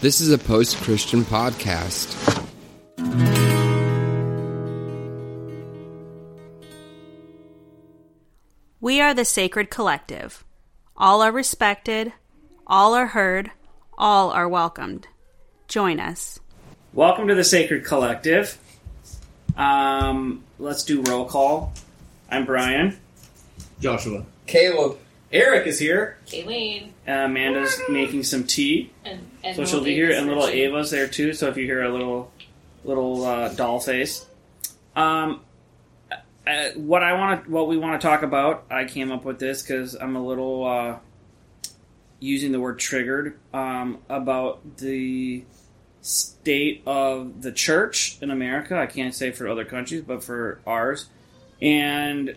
This is a post Christian podcast. We are the Sacred Collective. All are respected, all are heard, all are welcomed. Join us. Welcome to the Sacred Collective. Um, let's do roll call. I'm Brien. Joshua. Caleb. Eric is here. Kayleen Uh, Amanda's making some tea, and, and so she'll be here, and little searching. Ava's there too. So if you hear a little little uh, doll face, um, uh, what I want to, what we want to talk about, I came up with this because I'm a little uh, using the word triggered um, about the state of the church in America. I can't say for other countries, but for ours, and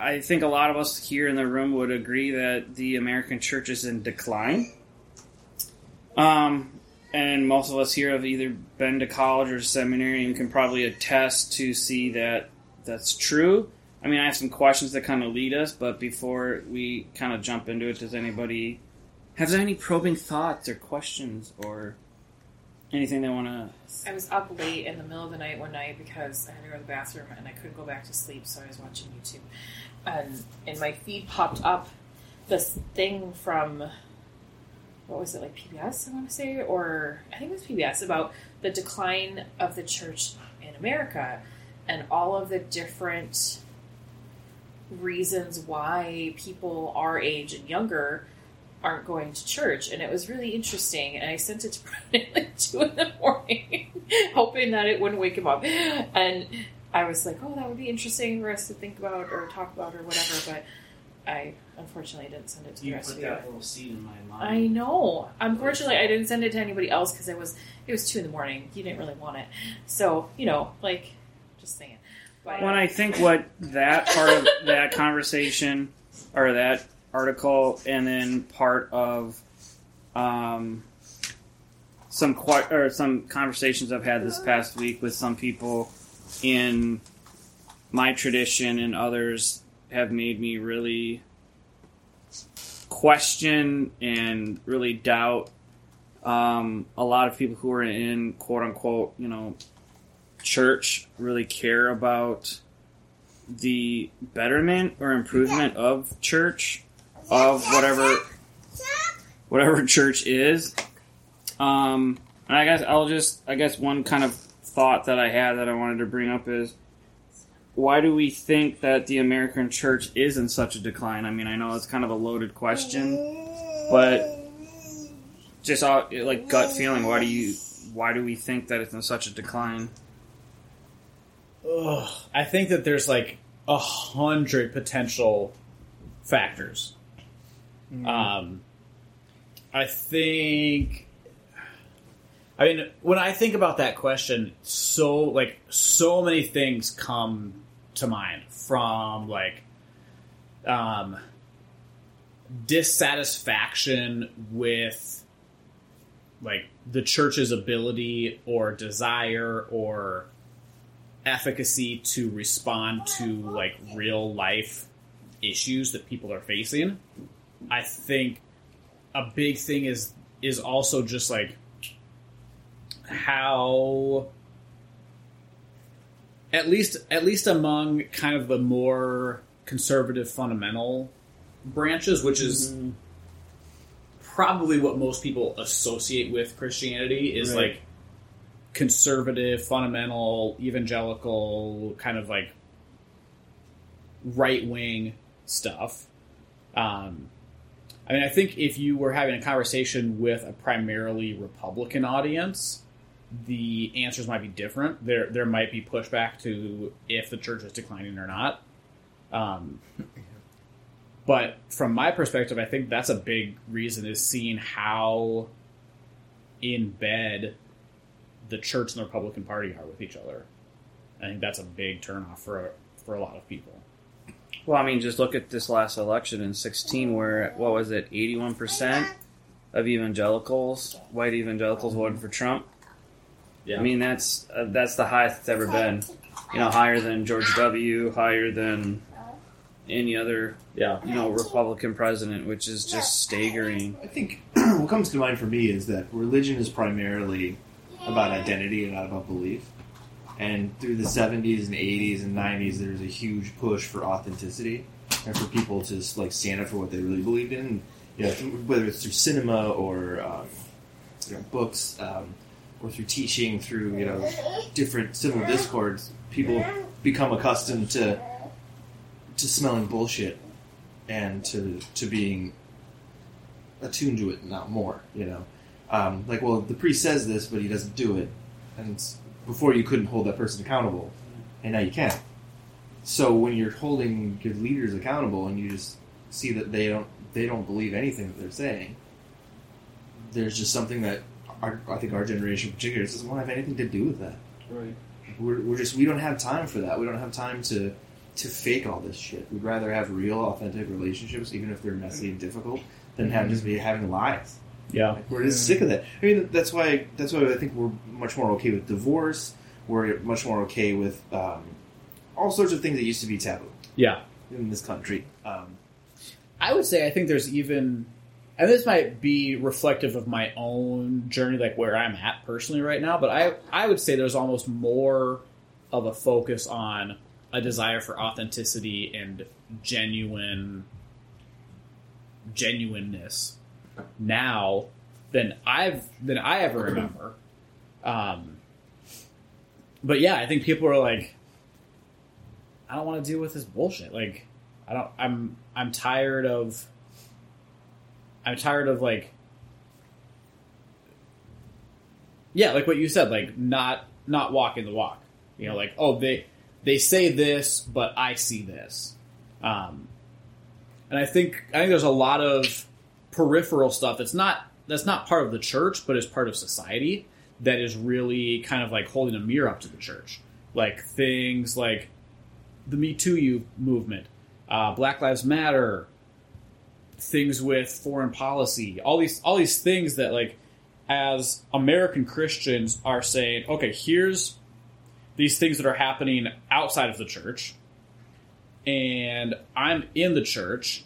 I think a lot of us here in the room would agree that the American church is in decline. Um, and most of us here have either been to college or seminary and can probably attest to see that that's true. I mean, I have some questions that kind of lead us, but before we kind of jump into it, does anybody have any probing thoughts or questions or anything they want to? I was up late in the middle of the night one night because I had to go to the bathroom and I couldn't go back to sleep, so I was watching YouTube. And in my feed popped up this thing from what was it like PBS? I want to say, or I think it was PBS about the decline of the church in America and all of the different reasons why people our age and younger aren't going to church and it was really interesting and i sent it to brien at like two in the morning hoping that it wouldn't wake him up and i was like oh that would be interesting for us to think about or talk about or whatever but i unfortunately didn't send it to the rest of you little seed in my mind. I know. Unfortunately, I didn't send it to anybody else because it was it was two in the morning. You didn't really want it, so you know, like, just saying. But When I think what that part of that conversation or that article, and then part of um, some que- or some conversations I've had this past week with some people in my tradition and others have made me really question and really doubt um, a lot of people who are in quote unquote you know church really care about the betterment or improvement of church of whatever whatever church is. Um and i guess i'll just i guess one kind of thought that i had that i wanted to bring up is why do we think that the american church is in such a decline i mean i know it's kind of a loaded question but just all, like gut feeling why do you why do we think that it's in such a decline Ugh, I think that there's like a hundred potential factors. Um, I think. I mean, when I think about that question, so like so many things come to mind from like um, dissatisfaction with like the church's ability or desire or efficacy to respond to like real life issues that people are facing. I think a big thing is is also just like how at least at least among kind of the more conservative fundamental branches, which is probably what most people associate with Christianity is Right. like conservative, fundamental, evangelical, kind of like right wing stuff. Um, I mean, I think if you were having a conversation with a primarily Republican audience, the answers might be different. There, there might be pushback to if the church is declining or not. Um, but from my perspective, I think that's a big reason is seeing how in bed the church and the Republican Party are with each other. I think that's a big turnoff for for a lot of people. Well, I mean, just look at this last election in 16, where, what was it, 81% of evangelicals, white evangelicals, voted for Trump. Yeah. I mean, that's uh, that's the highest it's ever been. You know, higher than George W., higher than any other Yeah. you know Republican president, which is just staggering. I think what comes to mind for me is that religion is primarily about identity and not about belief. And through the 70s and 80s and 90s, there was a huge push for authenticity and for people to just, like stand up for what they really believed in. You know, whether it's through cinema or um, you know, books um, or through teaching, through you know different civil discords, people become accustomed to to smelling bullshit and to to being attuned to it, not more. You know, um, like well, the priest says this, but he doesn't do it, and before you couldn't hold that person accountable, and now you can. So when you're holding your leaders accountable, and you just see that they don't they don't believe anything that they're saying, there's just something that our, I think our generation in particular doesn't want to have anything to do with that. Right. We're, we're just we don't have time for that. We don't have time to to fake all this shit. We'd rather have real, authentic relationships, even if they're messy and difficult, than have just be having lies. Yeah. Like, we're just sick of that. I mean, that's why that's why I think we're much more okay with divorce. We're much more okay with um, all sorts of things that used to be taboo Yeah. in this country. Um, I would say I think there's even, and this might be reflective of my own journey, like where I'm at personally right now. But I I would say there's almost more of a focus on a desire for authenticity and genuine genuineness now than I've than I ever remember. Um, but yeah, I think people are like, I don't want to deal with this bullshit. Like, I don't. I'm I'm tired of. I'm tired of like. Yeah, like what you said, like not not walking the walk. You know, like oh they they say this, but I see this. Um, and I think I think there's a lot of peripheral stuff that's not that's not part of the church, but is part of society that is really kind of like holding a mirror up to the church. Like things like the Me Too you movement, uh, Black Lives Matter, things with foreign policy, all these all these things that like as American Christians are saying, okay, here's these things that are happening outside of the church, and I'm in the church,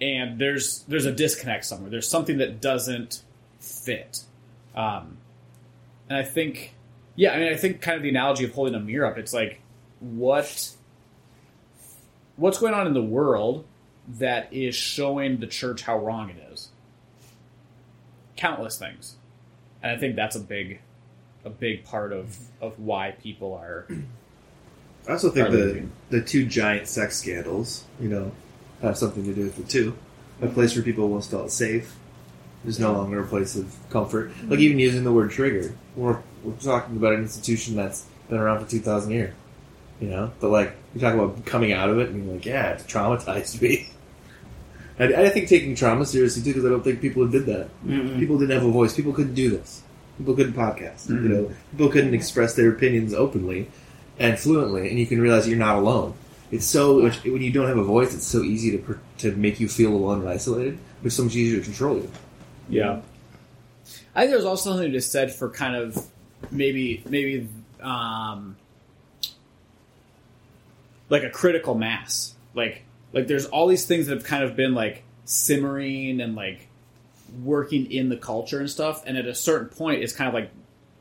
and there's there's a disconnect somewhere. There's something that doesn't fit, um, and I think, yeah, I mean, I think kind of the analogy of holding a mirror up. It's like what what's going on in the world that is showing the church how wrong it is. Countless things, and I think that's a big a big part of of why people are I also think the leaving. the two giant sex scandals, you know, have something to do with the two. A place where people once felt safe is no longer a place of comfort. Like even using the word trigger, we're we're talking about an institution that's been around for two thousand years. You know, but like you talk about coming out of it, and you're like, yeah, it traumatized me. I, I think taking trauma seriously too, because I don't think people did that. People didn't have a voice. People couldn't do this. People couldn't podcast. You know, people couldn't express their opinions openly and fluently, and you can realize you're not alone. It's so much, when you don't have a voice, it's so easy to to make you feel alone and isolated, but it's so much easier to control you. Yeah. I think there's also something to be said for kind of maybe maybe um, like a critical mass. Like like there's all these things that have kind of been like simmering and like working in the culture and stuff, and at a certain point, it's kind of like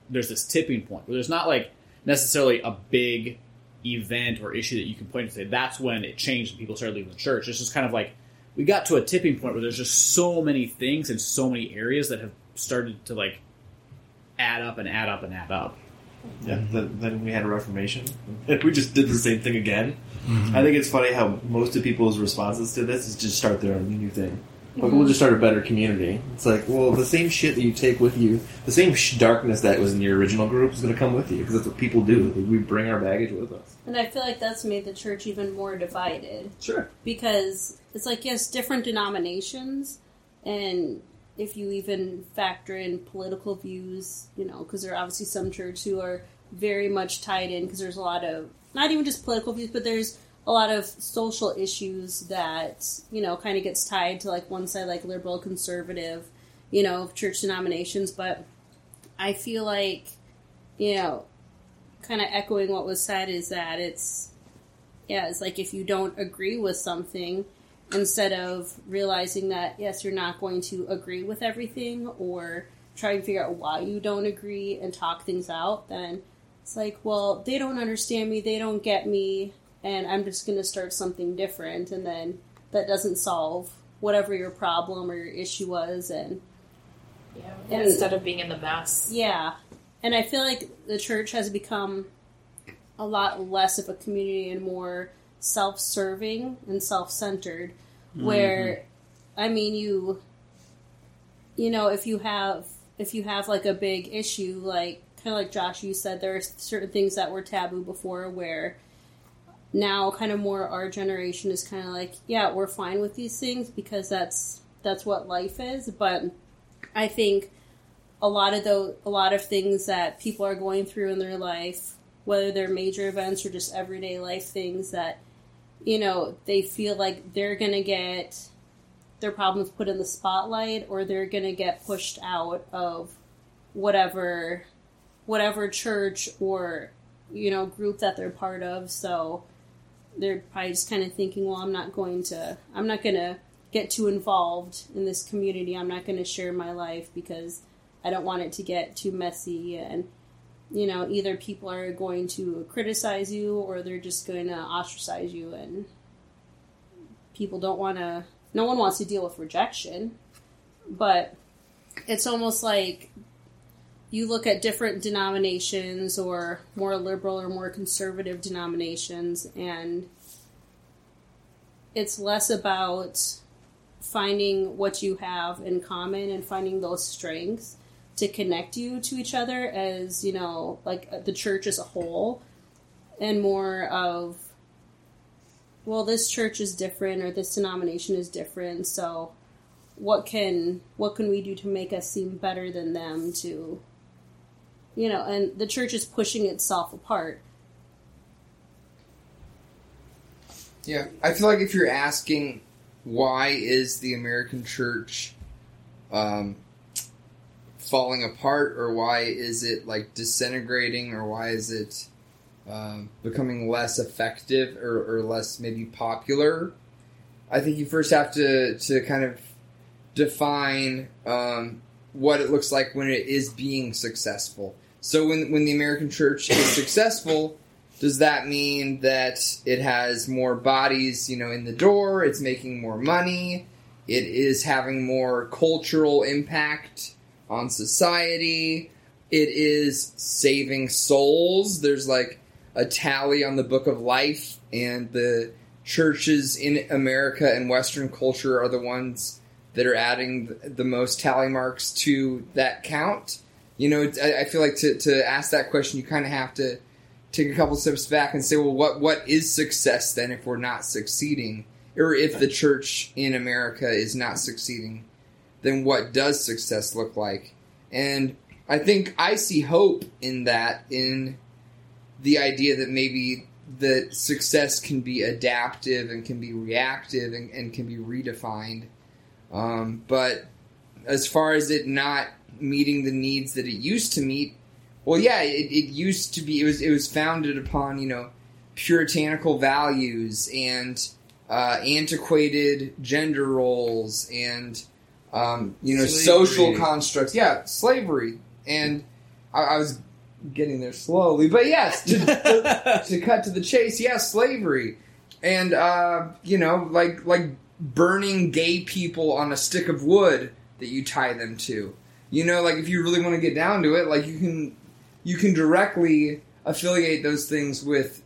there's this tipping point where there's not like necessarily a big event or issue that you can point to say that's when it changed and people started leaving the church. It's just kind of like we got to a tipping point where there's just so many things in so many areas that have started to like add up and add up and add up. Yeah. Then, then we had a Reformation, and we just did the same thing again. I think it's funny how most of people's responses to this is just start their own new thing. Like, we'll mhm. just start a better community. It's like, well, the same shit that you take with you, the same sh- darkness that was in your original group is going to come with you because that's what people do. We bring our baggage with us. And I feel like that's made the church even more divided Sure. because it's like yes, different denominations, and if you even factor in political views, you know, because there are obviously some churches who are very much tied in because there's a lot of not even just political views, but there's a lot of social issues that you know kind of gets tied to like one side, like liberal, conservative, you know, church denominations. But I feel like you know, kind of echoing what was said is that it's yeah, it's like if you don't agree with something, instead of realizing that yes, you're not going to agree with everything or try and figure out why you don't agree and talk things out, then it's like, well, they don't understand me, they don't get me, and I'm just going to start something different, and then that doesn't solve whatever your problem or your issue was, and Yeah. And- Instead of being in the mess. yeah, and I feel like the church has become a lot less of a community and more self-serving and self-centered. Where, mm-hmm. I mean, you, you know, if you have if you have like a big issue, like kind of like Josh, you said there are certain things that were taboo before, where now kind of more our generation is kind of like, yeah, we're fine with these things because that's that's what life is, but I think a lot of those, a lot of things that people are going through in their life, whether they're major events or just everyday life things that, you know, they feel like they're gonna get their problems put in the spotlight or they're gonna get pushed out of whatever, whatever church or you know group that they're part of. So they're probably just kind of thinking, well, I'm not going to, I'm not gonna get too involved in this community. I'm not going to share my life because I don't want it to get too messy. And, you know, either people are going to criticize you or they're just going to ostracize you. And people don't want to, no one wants to deal with rejection. But it's almost like you look at different denominations or more liberal or more conservative denominations and it's less about finding what you have in common and finding those strengths to connect you to each other as you know like uh, the church as a whole and more of well this church is different or this denomination is different so what can what can we do to make us seem better than them to you know and the church is pushing itself apart Yeah, I feel like if you're asking why is the American church um, falling apart, or why is it like disintegrating, or why is it um, becoming less effective or, or less maybe popular, I think you first have to to kind of define um, what it looks like when it is being successful. So when when the American church is successful, does that mean that it has more bodies, you know, in the door? It's making more money. It is having more cultural impact on society. It is saving souls. There's like a tally on the Book of Life, and the churches in America and Western culture are the ones that are adding the most tally marks to that count. You know, I I feel like to, to ask that question, you kind of have to take a couple steps back and say, well, what what is success then if we're not succeeding, or if the church in America is not succeeding, then what does success look like? And I think I see hope in that, in the idea that maybe that success can be adaptive and can be reactive and, and can be redefined. Um, but as far as it not meeting the needs that it used to meet, well, yeah, it, it used to be. It was it was founded upon you know puritanical values and uh, antiquated gender roles and um, you know Slavery. social constructs. Yeah, slavery. And I, I was getting there slowly, but yes, to, to, to cut to the chase, yes, slavery, and uh, you know, like like burning gay people on a stick of wood that you tie them to. You know, like if you really want to get down to it, like you can you can directly affiliate those things with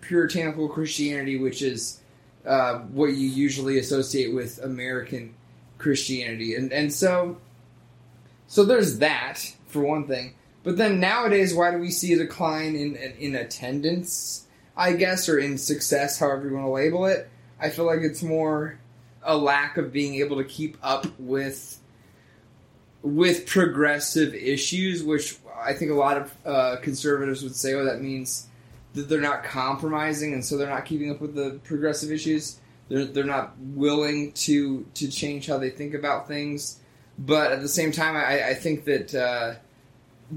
puritanical Christianity, which is uh, what you usually associate with American Christianity, and and so so there's that for one thing. But then nowadays, why do we see a decline in in, in attendance? I guess, or in success, however you want to label it. I feel like it's more a lack of being able to keep up with with progressive issues, which I think a lot of uh, conservatives would say, "Oh, that means that they're not compromising, and so they're not keeping up with the progressive issues. They're they're not willing to to change how they think about things." But at the same time, I, I think that uh,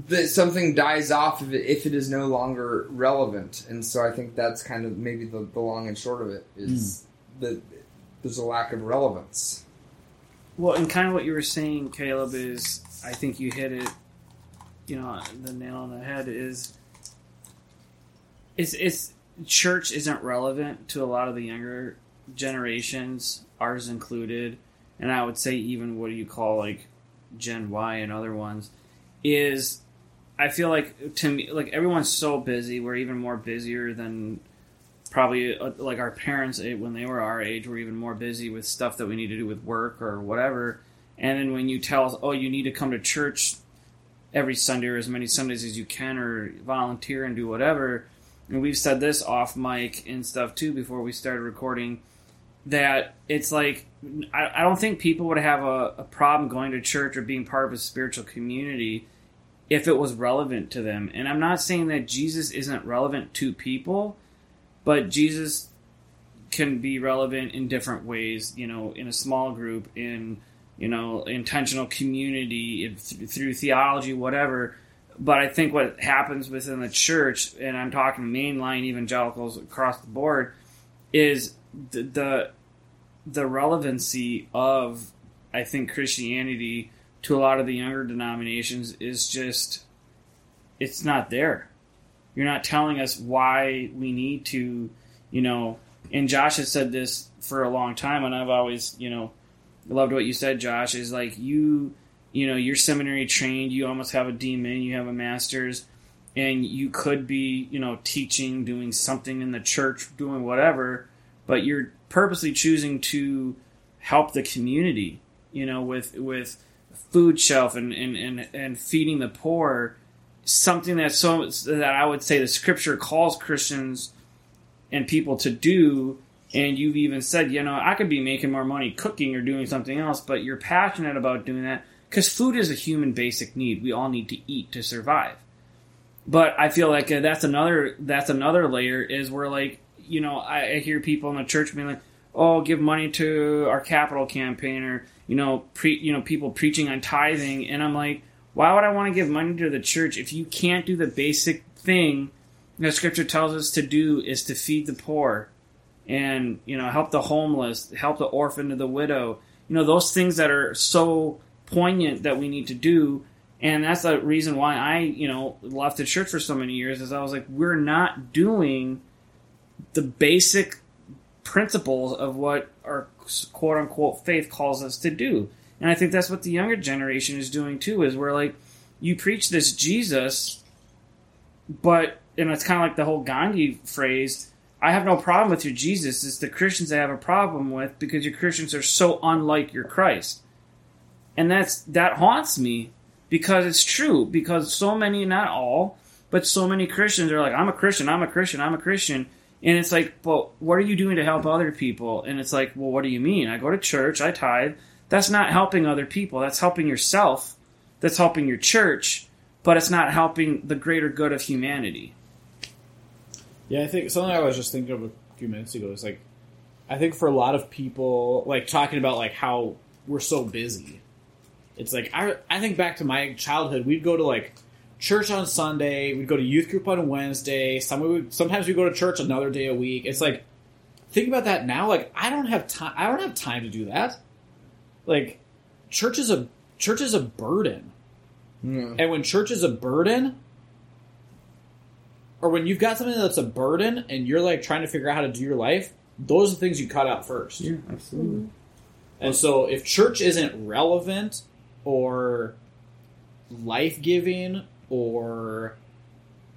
that something dies off if it, if it is no longer relevant, and so I think that's kind of maybe the, the long and short of it is that there's a lack of relevance. Well, and kind of what you were saying, Caleb, is I think you hit it, you know, the nail on the head is it's it's church isn't relevant to a lot of the younger generations, ours included, and I would say even what do you call like Gen Y and other ones is I feel like to me like everyone's so busy, we're even more busier than probably uh, like our parents eh, when they were our age were even more busy with stuff that we need to do with work or whatever. And then when you tell us oh you need to come to church every sunday or as many sundays as you can or volunteer and do whatever and we've said this off mic and stuff too before we started recording that it's like i, I don't think people would have a, a problem going to church or being part of a spiritual community if it was relevant to them. And i'm not saying that jesus isn't relevant to people but Jesus can be relevant in different ways, you know, in a small group, in, you know, intentional community, th- through theology, whatever. But I think what happens within the church, and I'm talking mainline evangelicals across the board, is the, the, the relevancy of, I think, Christianity to a lot of the younger denominations is just, it's not there. You're not telling us why we need to, you know. And Josh has said this for a long time, and I've always, you know, loved what you said, Josh. Is like you, you know, you're seminary trained. You almost have a demon. You have a master's, and you could be, you know, teaching, doing something in the church, doing whatever. But you're purposely choosing to help the community, you know, with with food shelf and and and, and feeding the poor something that's so that I would say the scripture calls Christians and people to do. And you've even said, you know, I could be making more money cooking or doing something else, but you're passionate about doing that because food is a human basic need. We all need to eat to survive. But I feel like uh, that's another that's another layer is where like you know I, I hear people in the church being like, oh, give money to our capital campaign or you know pre you know people preaching on tithing, and I'm like why would I want to give money to the church if you can't do the basic thing that Scripture tells us to do is to feed the poor and you know help the homeless, help the orphan and the widow. You know those things that are so poignant that we need to do, and that's the reason why I you know left the church for so many years. Is I was like, we're not doing the basic principles of what our quote unquote faith calls us to do. And I think that's what the younger generation is doing too. Is where like you preach this Jesus, but and it's kind of like the whole Gandhi phrase. I have no problem with your Jesus. It's the Christians I have a problem with because your Christians are so unlike your Christ, and that's that haunts me because it's true. Because so many, not all, but so many Christians are like, "I'm a Christian. I'm a Christian. I'm a Christian." And it's like, well, what are you doing to help other people? And it's like, well, what do you mean? I go to church, I tithe, that's not helping other people. That's helping yourself. That's helping your church, but it's not helping the greater good of humanity. Yeah, I think something I was just thinking of a few minutes ago is like, I think for a lot of people, like talking about like how we're so busy. It's like I I think back to my childhood. We'd go to like church on Sunday. We'd go to youth group on Wednesday. Some we would, sometimes we go to church another day a week. It's like think about that now. Like I don't have time. I don't have time to do that. Like church is a church is a burden. Yeah. And when church is a burden, or when you've got something that's a burden and you're like trying to figure out how to do your life, those are the things you cut out first. Yeah, absolutely. And so if church isn't relevant or life giving or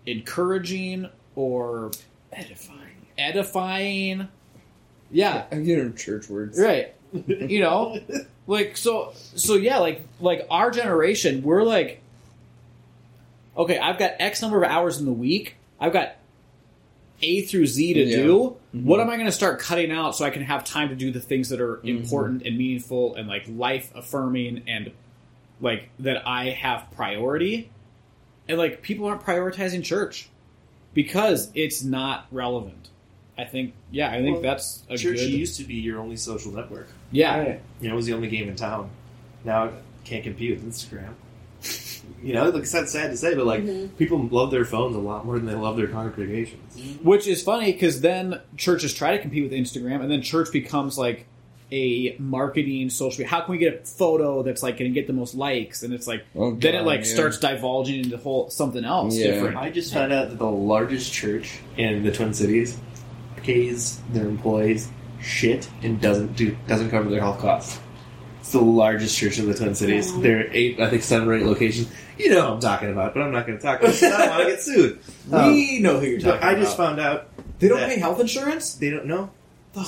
encouraging or Edifying. edifying, yeah, I'm getting church words. right. you know, like so so yeah, like like our generation, we're like okay, I've got X number of hours in the week. I've got A through Z to Yeah. do. Mm-hmm. What am I going to start cutting out so I can have time to do the things that are mm-hmm. important and meaningful and like life affirming and like that I have priority? And like people aren't prioritizing church because it's not relevant. I think yeah, I think Well, that's a Church good used to be your only social network. yeah. You know, it was the only game in town. Now it can't compete with Instagram. You know, like that's sad to say, but like Mhm. people love their phones a lot more than they love their congregations. Which is funny because then churches try to compete with Instagram, and then church becomes like a marketing social. How can we get a photo that's like going to get the most likes? And it's like Oh, then it like yeah. starts divulging into whole something else Yeah. different. I just found out that the largest church in the Twin Cities pays their employees shit and doesn't do doesn't cover their health costs. It's the largest church in the Twin Cities. Wow. There are eight, I think, seven or eight locations. You know what I'm talking about, but I'm not going to talk about it. 'cause I don't want to get sued. Um, we know who you're but I just found out they don't pay health insurance. they don't know.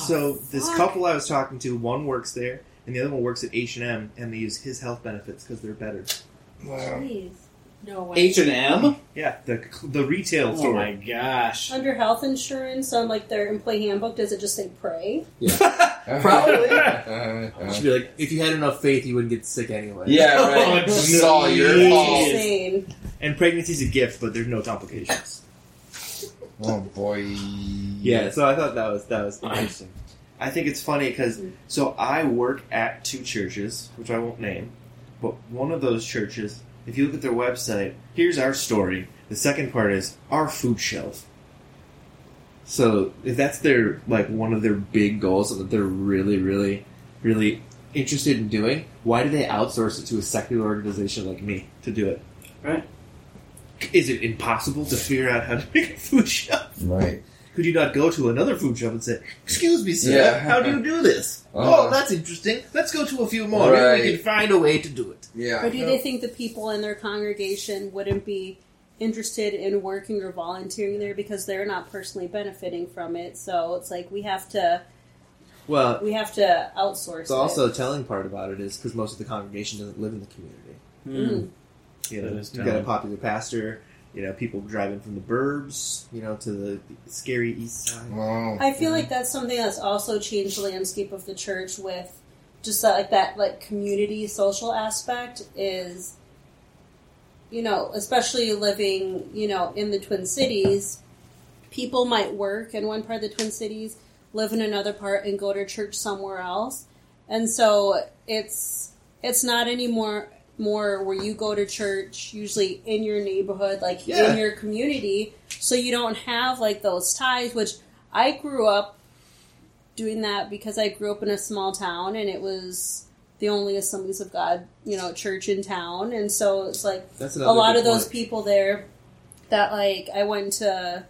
so this couple I was talking to, one works there, and the other one works at H and M, and they use his health benefits because they're better. Wow. Jeez. No way. H and M. Yeah, the the retail Oh store. my gosh! Under health insurance, on like their employee handbook, does it just say pray? Probably. Uh, Should be like, if you had enough faith, you wouldn't get sick anyway. yeah, Oh, right. It's all your jeez. fault. Insane. And pregnancy's a gift, but there's no complications. Oh boy. Yeah, so I thought that was that was interesting. I think it's funny because so I work at two churches, which I won't name, but one of those churches, if you look at their website, here's our story. The second part is our food shelf. So if that's their like one of their big goals that they're really, really, really interested in doing, why do they outsource it to a secular organization like me to do it? Right. Is it impossible to figure out how to make a food shelf? Right. Could you not go to another food shop and say, "Excuse me, sir, Yeah. how do you do this?" Uh-huh. Oh, that's interesting. Let's go to a few more. Right. Maybe we can find a way to do it. Yeah. Or do they think the people in their congregation wouldn't be interested in working or volunteering there because they're not personally benefiting from it? So it's like we have to Well, we have to outsource. the also it. telling part about it is because most of the congregation doesn't live in the community. Mm. You know, That is you've got a popular pastor. You know, people driving from the burbs. You know, to the scary east side. Wow. I feel like that's something that's also changed the landscape of the church with just that, like that like community social aspect is you know especially living you know in the twin cities people might work in one part of the twin cities live in another part and go to church somewhere else and so it's it's not anymore more where you go to church usually in your neighborhood like Yeah. in your community so you don't have like those ties which i grew up doing that because i grew up in a small town and it was the only assemblies of god you know church in town and so it's like a lot of those people there that like I went to,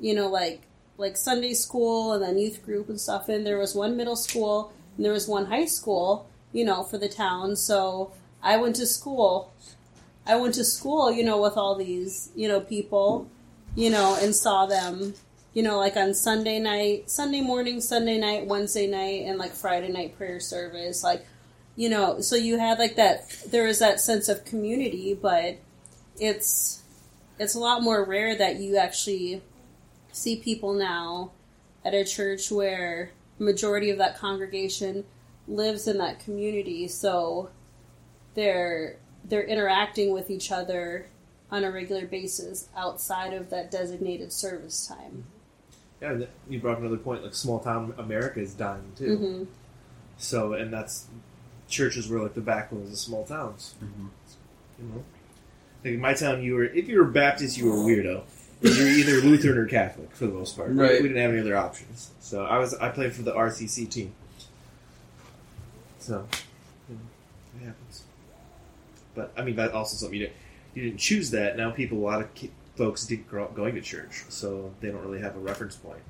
you know, like like Sunday school and then youth group and stuff. And there was one middle school and there was one high school, you know, for the town. So I went to school. I went to school, you know, with all these, you know, people, you know, and saw them, you know, like on Sunday night, Sunday morning, Sunday night, Wednesday night, and like Friday night prayer service, like you know so you had like that there is that sense of community but it's it's a lot more rare that you actually see people now at a church where majority of that congregation lives in that community so they're they're interacting with each other on a regular basis outside of that designated service time Yeah, and you brought up another point. Like small town America is dying too. hmm So, and that's churches were like the backbones of small towns. Mhm. You know, like in my town, you were if you were Baptist, you were a weirdo. You're either Lutheran or Catholic for the most part. We- Right. We didn't have any other options. So I was I played for the RCC team. So you know, it happens. But I mean, that also something you didn't you didn't choose that. Now people, a lot of folks didn't grow up going to church, so they don't really have a reference point.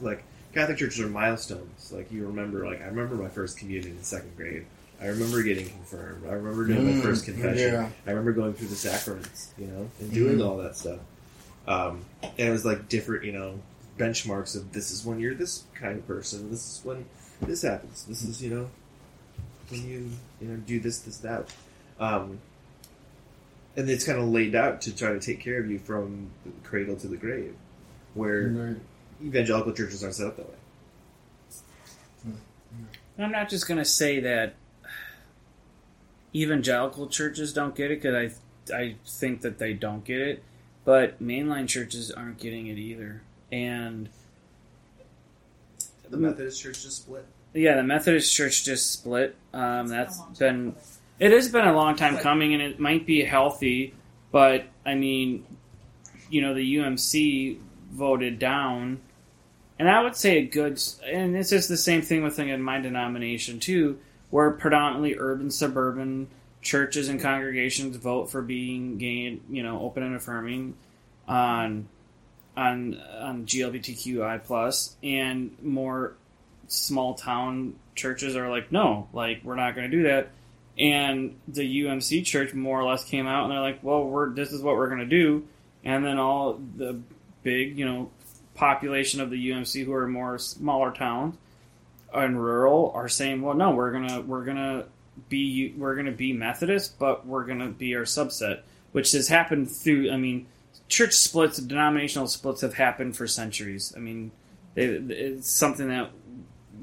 Like Catholic churches are milestones. Like you remember, like I remember my first communion in second grade. I remember getting confirmed. I remember doing my Mm, first confession. yeah. I remember going through the sacraments, you know, and doing Mhm. all that stuff. Um, and it was like different, you know, benchmarks of this is when you're this kind of person. This is when this happens. This is, you know, when you you know do this, this, that. Um, and it's kind of laid out to try to take care of you from the cradle to the grave, where Right. evangelical churches aren't set up that way. I'm not just going to say that evangelical churches don't get it because I I think that they don't get it, but mainline churches aren't getting it either. And The Methodist church just split. yeah, the Methodist church just split. Um, that's a long time been ago. It has been a long time coming, and it might be healthy, but I mean, you know, the UMC voted down, and I would say a good, and this is the same thing with in my denomination too, where predominantly urban suburban churches and congregations vote for being gay, you know, open and affirming on on on GLBTQI plus, and more small town churches are like, no, like we're not going to do that. And the UMC church more or less came out and they're like, well, we're this is what we're going to do. And then all the big, you know, population of the UMC who are more smaller towns and rural are saying, well, no, we're gonna we're gonna be we're gonna be Methodist, but we're gonna be our subset, which has happened through. I mean, church splits, denominational splits have happened for centuries. I mean, it, it's something that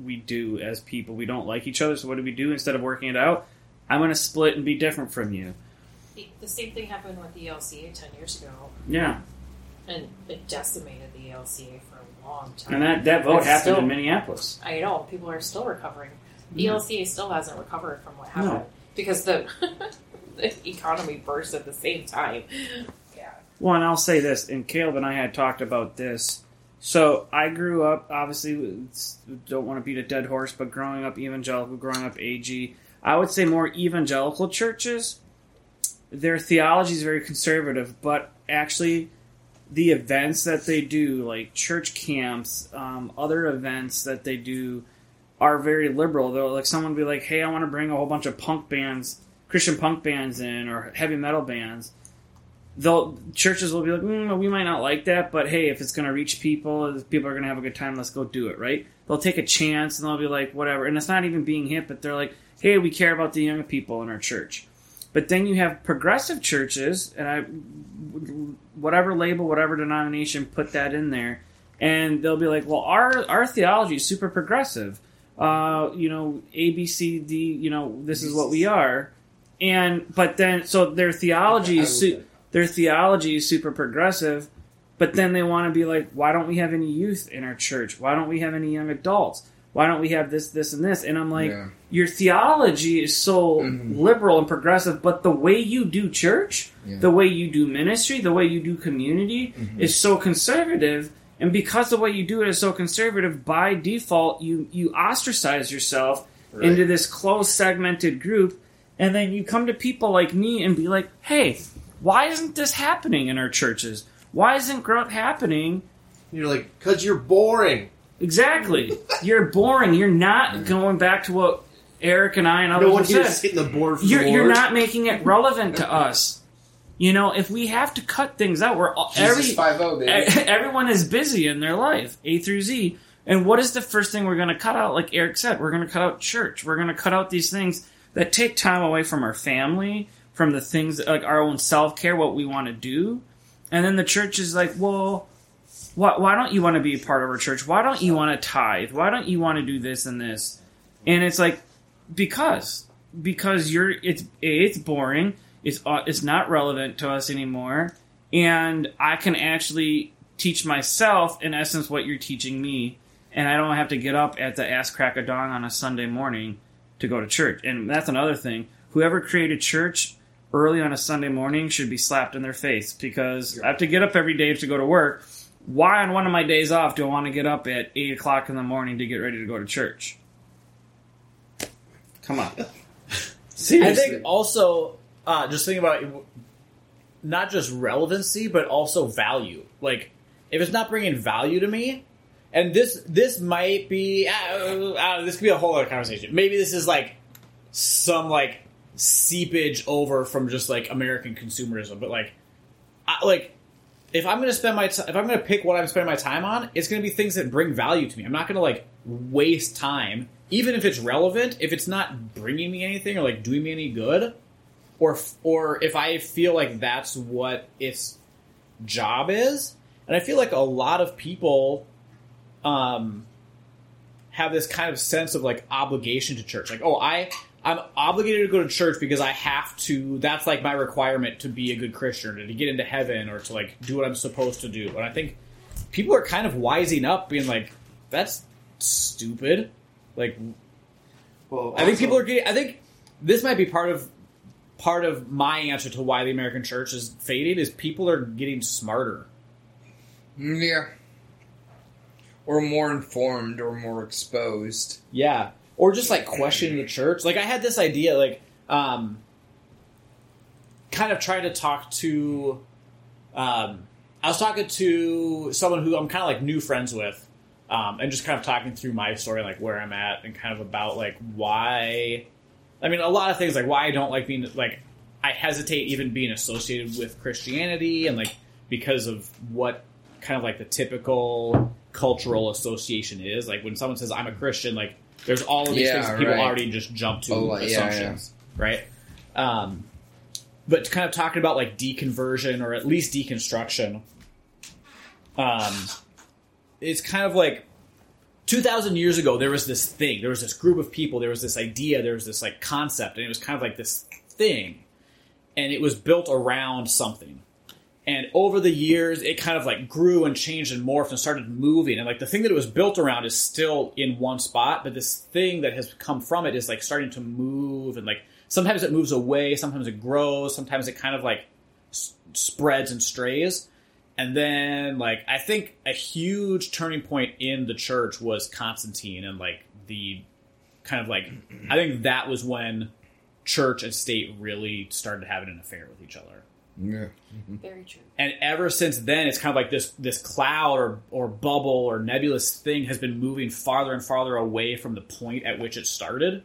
we do as people. We don't like each other, so what do we do instead of working it out? I'm going to split and be different from you. The same thing happened with the ELCA ten years ago, Yeah, and it decimated the ELCA for a long time. and that that vote It's happened still- in Minneapolis. I know people are still recovering. The Yeah. ELCA still hasn't recovered from what happened No. because the, the economy burst at the same time. Yeah. Well, and I'll say this, and Caleb and I had talked about this. So I grew up, obviously, don't want to beat a dead horse, but growing up evangelical, growing up AG, I would say more evangelical churches, their theology is very conservative, but actually, the events that they do, like church camps, um, other events that they do, are very liberal. They'll like someone be like, "Hey, I want to bring a whole bunch of punk bands, Christian punk bands in, or heavy metal bands." They'll churches will be like, mm, "We might not like that, but hey, if it's going to reach people, if people are going to have a good time. Let's go do it." Right? They'll take a chance and they'll be like, "Whatever." And it's not even being hip, but they're like, "Hey, we care about the young people in our church." But then you have progressive churches, and I, whatever label, whatever denomination, put that in there, and they'll be like, "Well, our our theology is super progressive. Uh, you know, A, B, C, D. You know, this is what we are." And but then, so their theology is su- their theology is super progressive, but then they want to be like, "Why don't we have any youth in our church? Why don't we have any young adults? Why don't we have this, this, and this?" And I'm like, Yeah. your theology is so Mhm. liberal and progressive, but the way you do church, Yeah. the way you do ministry, the way you do community Mhm. is so conservative. And because the way you do it is so conservative, by default, you you ostracize yourself Right. into this close, segmented group, and then you come to people like me and be like, "Hey, why isn't this happening in our churches? Why isn't growth happening?" You're like, because you're boring. Exactly. You're boring. You're not going back to what Eric and I and others No one said. hitting the board for You're, the you're not making it relevant to us. You know, if we have to cut things out, we're all, every five oh, zero, e- everyone is busy in their life, A through Z. And what is the first thing we're going to cut out? Like Eric said, we're going to cut out church. We're going to cut out these things that take time away from our family, from the things that, like our own self care, what we want to do. And then the church is like, well, why, why don't you want to be a part of our church? Why don't you want to tithe? Why don't you want to do this and this? And it's like, because because you're it's it's boring. It's uh, it's not relevant to us anymore, and I can actually teach myself in essence what you're teaching me, and I don't have to get up at the ass crack of dawn on a Sunday morning to go to church. And that's another thing. Whoever created church early on a Sunday morning should be slapped in their face because I have to get up every day to go to work. Why on one of my days off do I want to get up at eight o'clock in the morning to get ready to go to church? Come on. I Seriously. think also uh, just think about it, not just relevancy, but also value. Like if it's not bringing value to me, and this this might be uh, uh, this could be a whole other conversation. Maybe this is like some like seepage over from just like American consumerism, but like I, like if I'm going to spend my t- if I'm going to pick what I'm spending my time on, it's going to be things that bring value to me. I'm not going to like waste time, even if it's relevant. If it's not bringing me anything or like doing me any good, or or if I feel like that's what its job is, and I feel like a lot of people, um, have this kind of sense of like obligation to church. Like, oh, I I'm obligated to go to church because I have to. That's like my requirement to be a good Christian, or to get into heaven, or to like do what I'm supposed to do. And I think people are kind of wising up, being like, "That's stupid." Like, Well, I think people are getting. I think this might be part of part of my answer to why the American church is fading is people are getting smarter. Mm, Yeah. Or more informed or more exposed. Yeah. Or just like questioning the church. Like I had this idea, like, um, kind of trying to talk to, um, I was talking to someone who I'm kind of like new friends with, um, and just kind of talking through my story, like where I'm at, and kind of about like why. I mean, a lot of things like why I don't like being like I hesitate even being associated with Christianity, and like because of what kind of like the typical cultural association is. Like when someone says I'm a Christian, like there's all of these Yeah, things that people right. already just jump to Oh, like, yeah, assumptions, right? Um, but kind of talking about like deconversion or at least deconstruction. Um, it's kind of like 2000 years ago there was this thing there was this group of people there was this idea there was this like concept and it was kind of like this thing and it was built around something and over the years it kind of like grew and changed and morphed and started moving and like the thing that it was built around is still in one spot but this thing that has come from it is like starting to move and like sometimes it moves away sometimes it grows sometimes it kind of like s- spreads and strays and then, like, I think a huge turning point in the church was Constantine and, like, the kind of like, I think that was when church and state really started having an affair with each other. Yeah. Very true. And ever since then, it's kind of like this this cloud or, or bubble or nebulous thing has been moving farther and farther away from the point at which it started.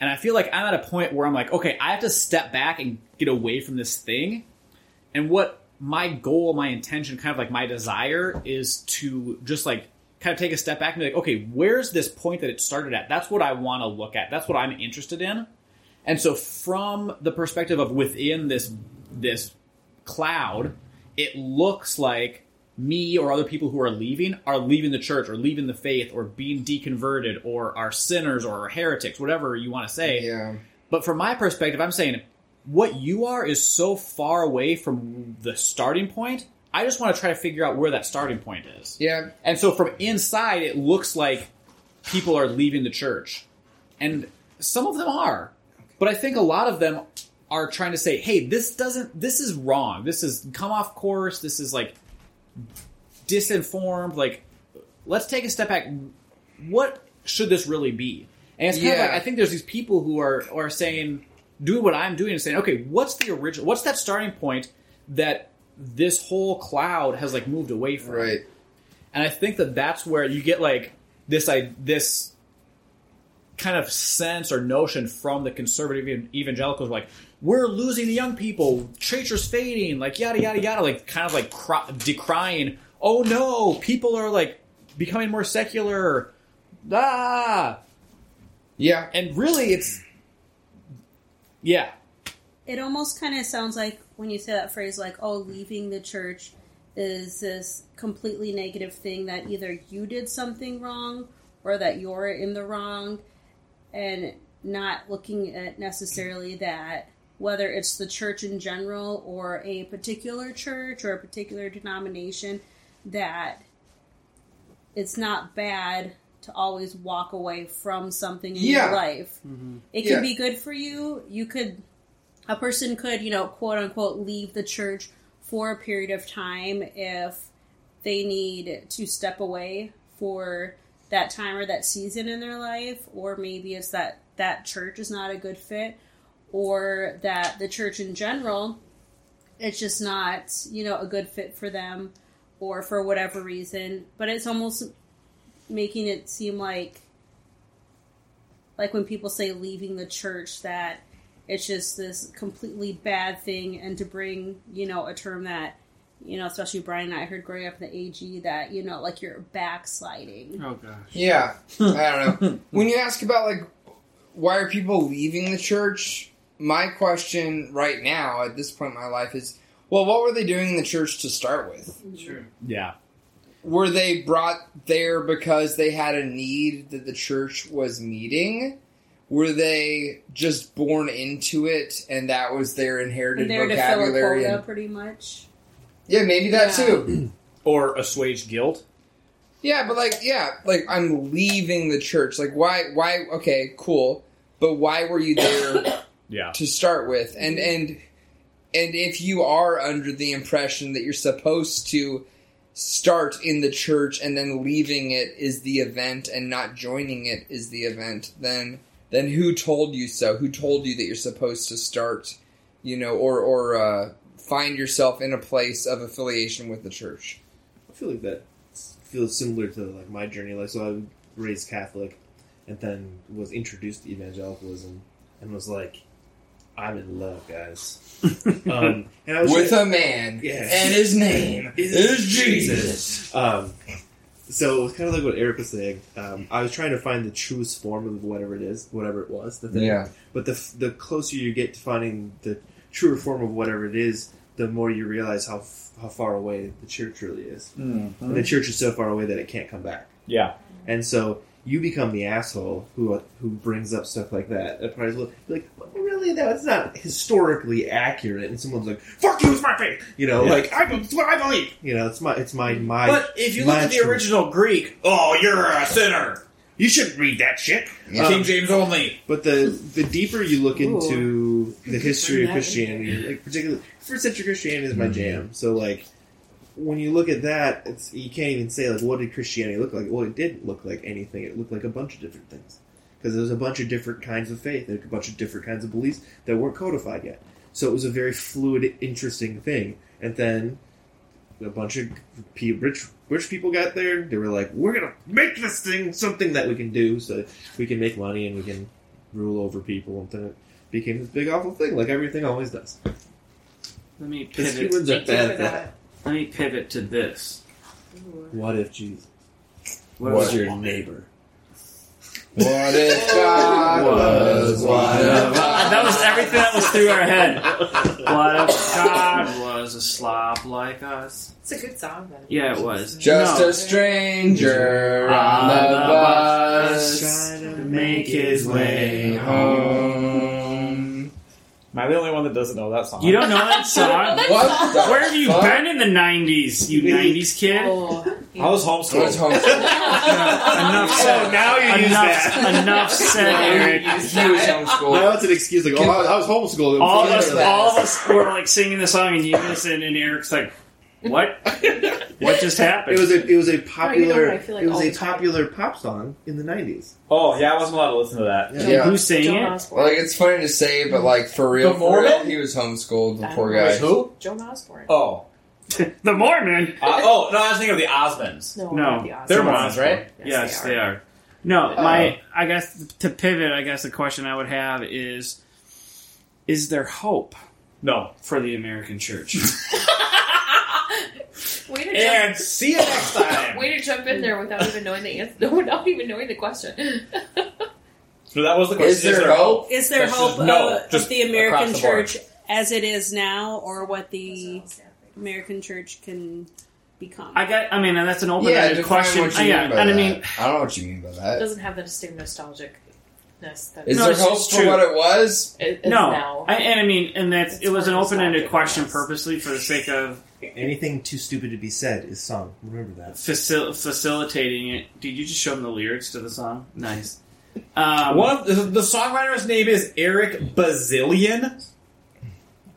And I feel like I'm at a point where I'm like, okay, I have to step back and get away from this thing. And what my goal, my intention, kind of like my desire is to just like kind of take a step back and be like, okay, where's this point that it started at? That's what I want to look at. That's what I'm interested in. And so from the perspective of within this this cloud, it looks like me or other people who are leaving are leaving the church or leaving the faith or being deconverted or are sinners or are heretics, whatever you want to say. Yeah. But from my perspective, I'm saying what you are is so far away from the starting point. I just want to try to figure out where that starting point is. Yeah. And so from inside, it looks like people are leaving the church. And some of them are. But I think a lot of them are trying to say, hey, this doesn't, this is wrong. This is come off course. This is like disinformed. Like, let's take a step back. What should this really be? And it's kind of like, I think there's these people who are, are saying, doing what I'm doing and saying, okay, what's the original, what's that starting point that this whole cloud has like moved away from? Right. And I think that that's where you get like this I this kind of sense or notion from the conservative evangelicals like we're losing the young people, church's fading, like yada yada yada, like kind of like cry, decrying. Oh no, people are like becoming more secular. Ah, Yeah. and really, it's yeah, It almost kind of sounds like when you say that phrase, like, oh, leaving the church is this completely negative thing that either you did something wrong or that you're in the wrong, and not looking at necessarily that whether it's the church in general or a particular church or a particular denomination, that it's not bad to always walk away from something in Yeah. your life. Mm-hmm. It can Yeah. be good for you. You could, a person could, you know, quote unquote, leave the church for a period of time if they need to step away for that time or that season in their life, or maybe it's that that church is not a good fit, or that the church in general, it's just not, you know, a good fit for them, or for whatever reason. But it's almost making it seem like like when people say leaving the church that it's just this completely bad thing and to bring you know a term that you know especially brien and i heard growing up in the ag that you know like you're backsliding Oh gosh. Yeah. I don't know. when you ask about like why are people leaving the church, my question right now at this point in my life is, well, what were they doing in the church to start with? Sure. yeah. Were they brought there because they had a need that the church was meeting? Were they just born into it and that was their inherited and there to vocabulary? quota and- pretty much yeah, maybe that Yeah. too. Or assuage guilt. Yeah, but like, yeah, like I'm leaving the church. Like, why? Why? Okay, cool. But why were you there Yeah. to start with and and and if you are under the impression that you're supposed to start in the church and then leaving it is the event and not joining it is the event then then who told you so who told you that you're supposed to start you know or or uh, find yourself in a place of affiliation with the church I feel like that feels similar to like my journey. Like, so I was raised Catholic, and then was introduced to evangelicalism, and was like, "I'm in love, guys." um, and I was with trying- a man Yeah. and his name is jesus Um, so it was kind of like what Eric was saying. Um, I was trying to find the truest form of whatever it is, whatever it was. The thing. yeah But the the closer you get to finding the truer form of whatever it is, the more you realize how f- how far away the church really is. And the church is so far away that it can't come back. Yeah. And so you become the asshole who who brings up stuff like that. At parties, will like, well, really, that's not historically accurate. And someone's like, "Fuck you, it's my faith." You know, Yeah. like I, it's what I believe. You know, it's my it's my my. But if you look at the truth. original Greek, oh, you're a sinner. you shouldn't read that shit. Yeah. King James only. But the the deeper you look Ooh. into the history of Bring that in Christianity, like particularly first century Christianity is my hmm. jam. So like when you look at that, it's you can't even say like what did Christianity look like? Well, it didn't look like anything. It looked like a bunch of different things because there was a bunch of different kinds of faith, like a bunch of different kinds of beliefs that weren't codified yet. So it was a very fluid, interesting thing. And then a bunch of rich rich people got there. They were like, "We're gonna make this thing something that we can do, so we can make money and we can rule over people." And then it became this big awful thing, like everything always does. Let me pivot. humans are bad at that. That. Let me pivot to this. What if Jesus What What? was your neighbor? what if god was one of us That was everything that was through our head. What if God was a slob like us? It's a good song, then. Yeah, it was. Just No. a stranger on the bus Trying to make his way home. Am I the only one that doesn't know that song? You don't know that song? What the Where have you fuck? been in the '90s, you '90s kid? Oh, I was I was homeschooled. homeschooled. enough said. Oh, now you use enough, that. enough said, Eric. He was homeschooled. Now it's an excuse like, oh, I was homeschooled. All of us, all of us were like singing the song, and you listen, and Eric's like, "What? What just happened?" It was a it was a popular what I feel like it was a the time. popular pop song in the nineties. Oh, yeah, I wasn't allowed to listen to that. Yeah. Who's saying Joan it? Osborne. Like it's funny to say, but like for real, The for real, Mormon? he was homeschooled. The poor guy. Who? Joan Osborne. Oh. the Mormon. Uh, oh, no, I was thinking of the Osmonds. No, No. the Osborne. They're Mormons, right? Yes, they are. No, my I guess to pivot, I guess the question I would have is: Is there hope No. for the American church? Way to jump. And see you next time. Way to jump in there without even knowing the answer, without even knowing the question. So that was the question. Is there hope? Is there Question is hope no, uh, just of the American across the board. church as it is now, or what the American church can become? I got. I mean, that's an open-ended define question. what you Uh, yeah, by and I mean, I don't know what you mean by that. It that. doesn't have the same nostalgicness that Is No, there hope for what it was? it is no, now. I, and I mean, and that's It's it was an open-ended question yes. purposely for the sake of Anything too stupid to be said is sung. Remember that. facil- facilitating it. Did you just show them the lyrics to the song? Nice. Um, One of the, the songwriter's name is Eric Bazilian.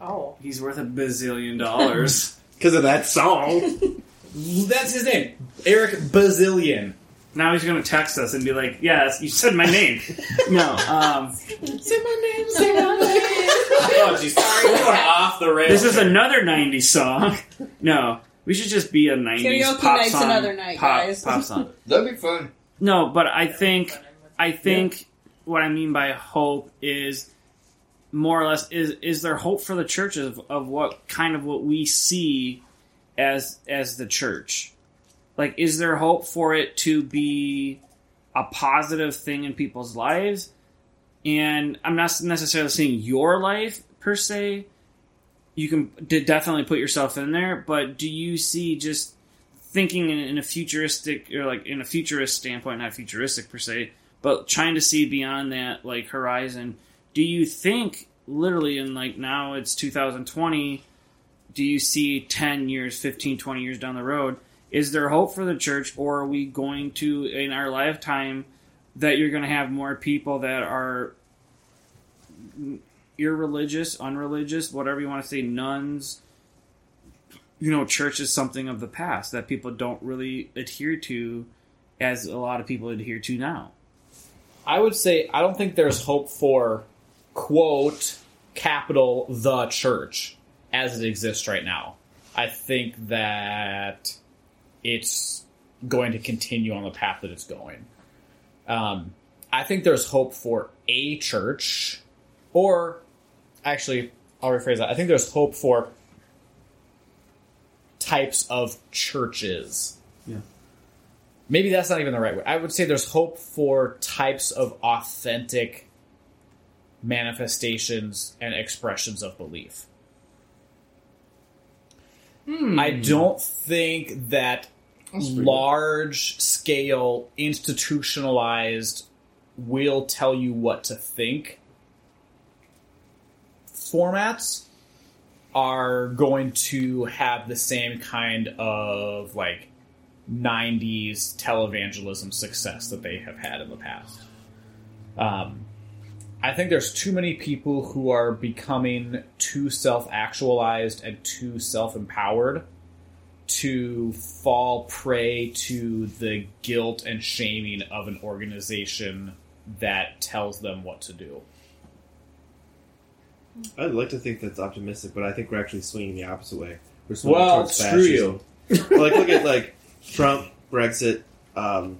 oh, He's worth a bazillion dollars. Because of that song. That's his name. Eric Bazilian. Now he's going to text us and be like, "Yes, you said my name." no, um, say my name, say my name. Oh, jeez. We're going off the rails. this is another '90s song. No, we should just be a '90s Karaoke pop night's song. another night, pop, guys. Pop song. That'd be fun. No, but I think I think what I mean by hope is more or less is is there hope for the church of, of what kind of what we see as as the church? Like is there hope for it to be a positive thing in people's lives? And I'm not necessarily saying your life per se. You can definitely put yourself in there, but do you see just thinking in, a futuristic or like in a futurist standpoint, not futuristic per se, but trying to see beyond that like horizon. Do you think literally in like now it's 2020? Do you see 10 years, 15, 20 years down the road? Is there hope for the church, or are we going to in our lifetime that you're going to have more people that are irreligious, unreligious, whatever you want to say, nuns. You know, church is something of the past that people don't really adhere to, as a lot of people adhere to now. I would say I don't think there's hope for quote capital the church as it exists right now. I think that it's going to continue on the path that it's going. Um, I think there's hope for a church, or actually, I'll rephrase that. I think there's hope for types of churches. Yeah. Maybe that's not even the right way. I would say there's hope for types of authentic manifestations and expressions of belief. I don't think that That's pretty good. large scale institutionalized will tell you what to think formats are going to have the same kind of like 90s televangelism success that they have had in the past. Um, I think there's too many people who are becoming too self actualized and too self empowered to fall prey to the guilt and shaming of an organization that tells them what to do. I'd like to think that's optimistic, but I think we're actually swinging the opposite way. We're swinging Well, towards screw you. like, look at like Trump, Brexit. Um,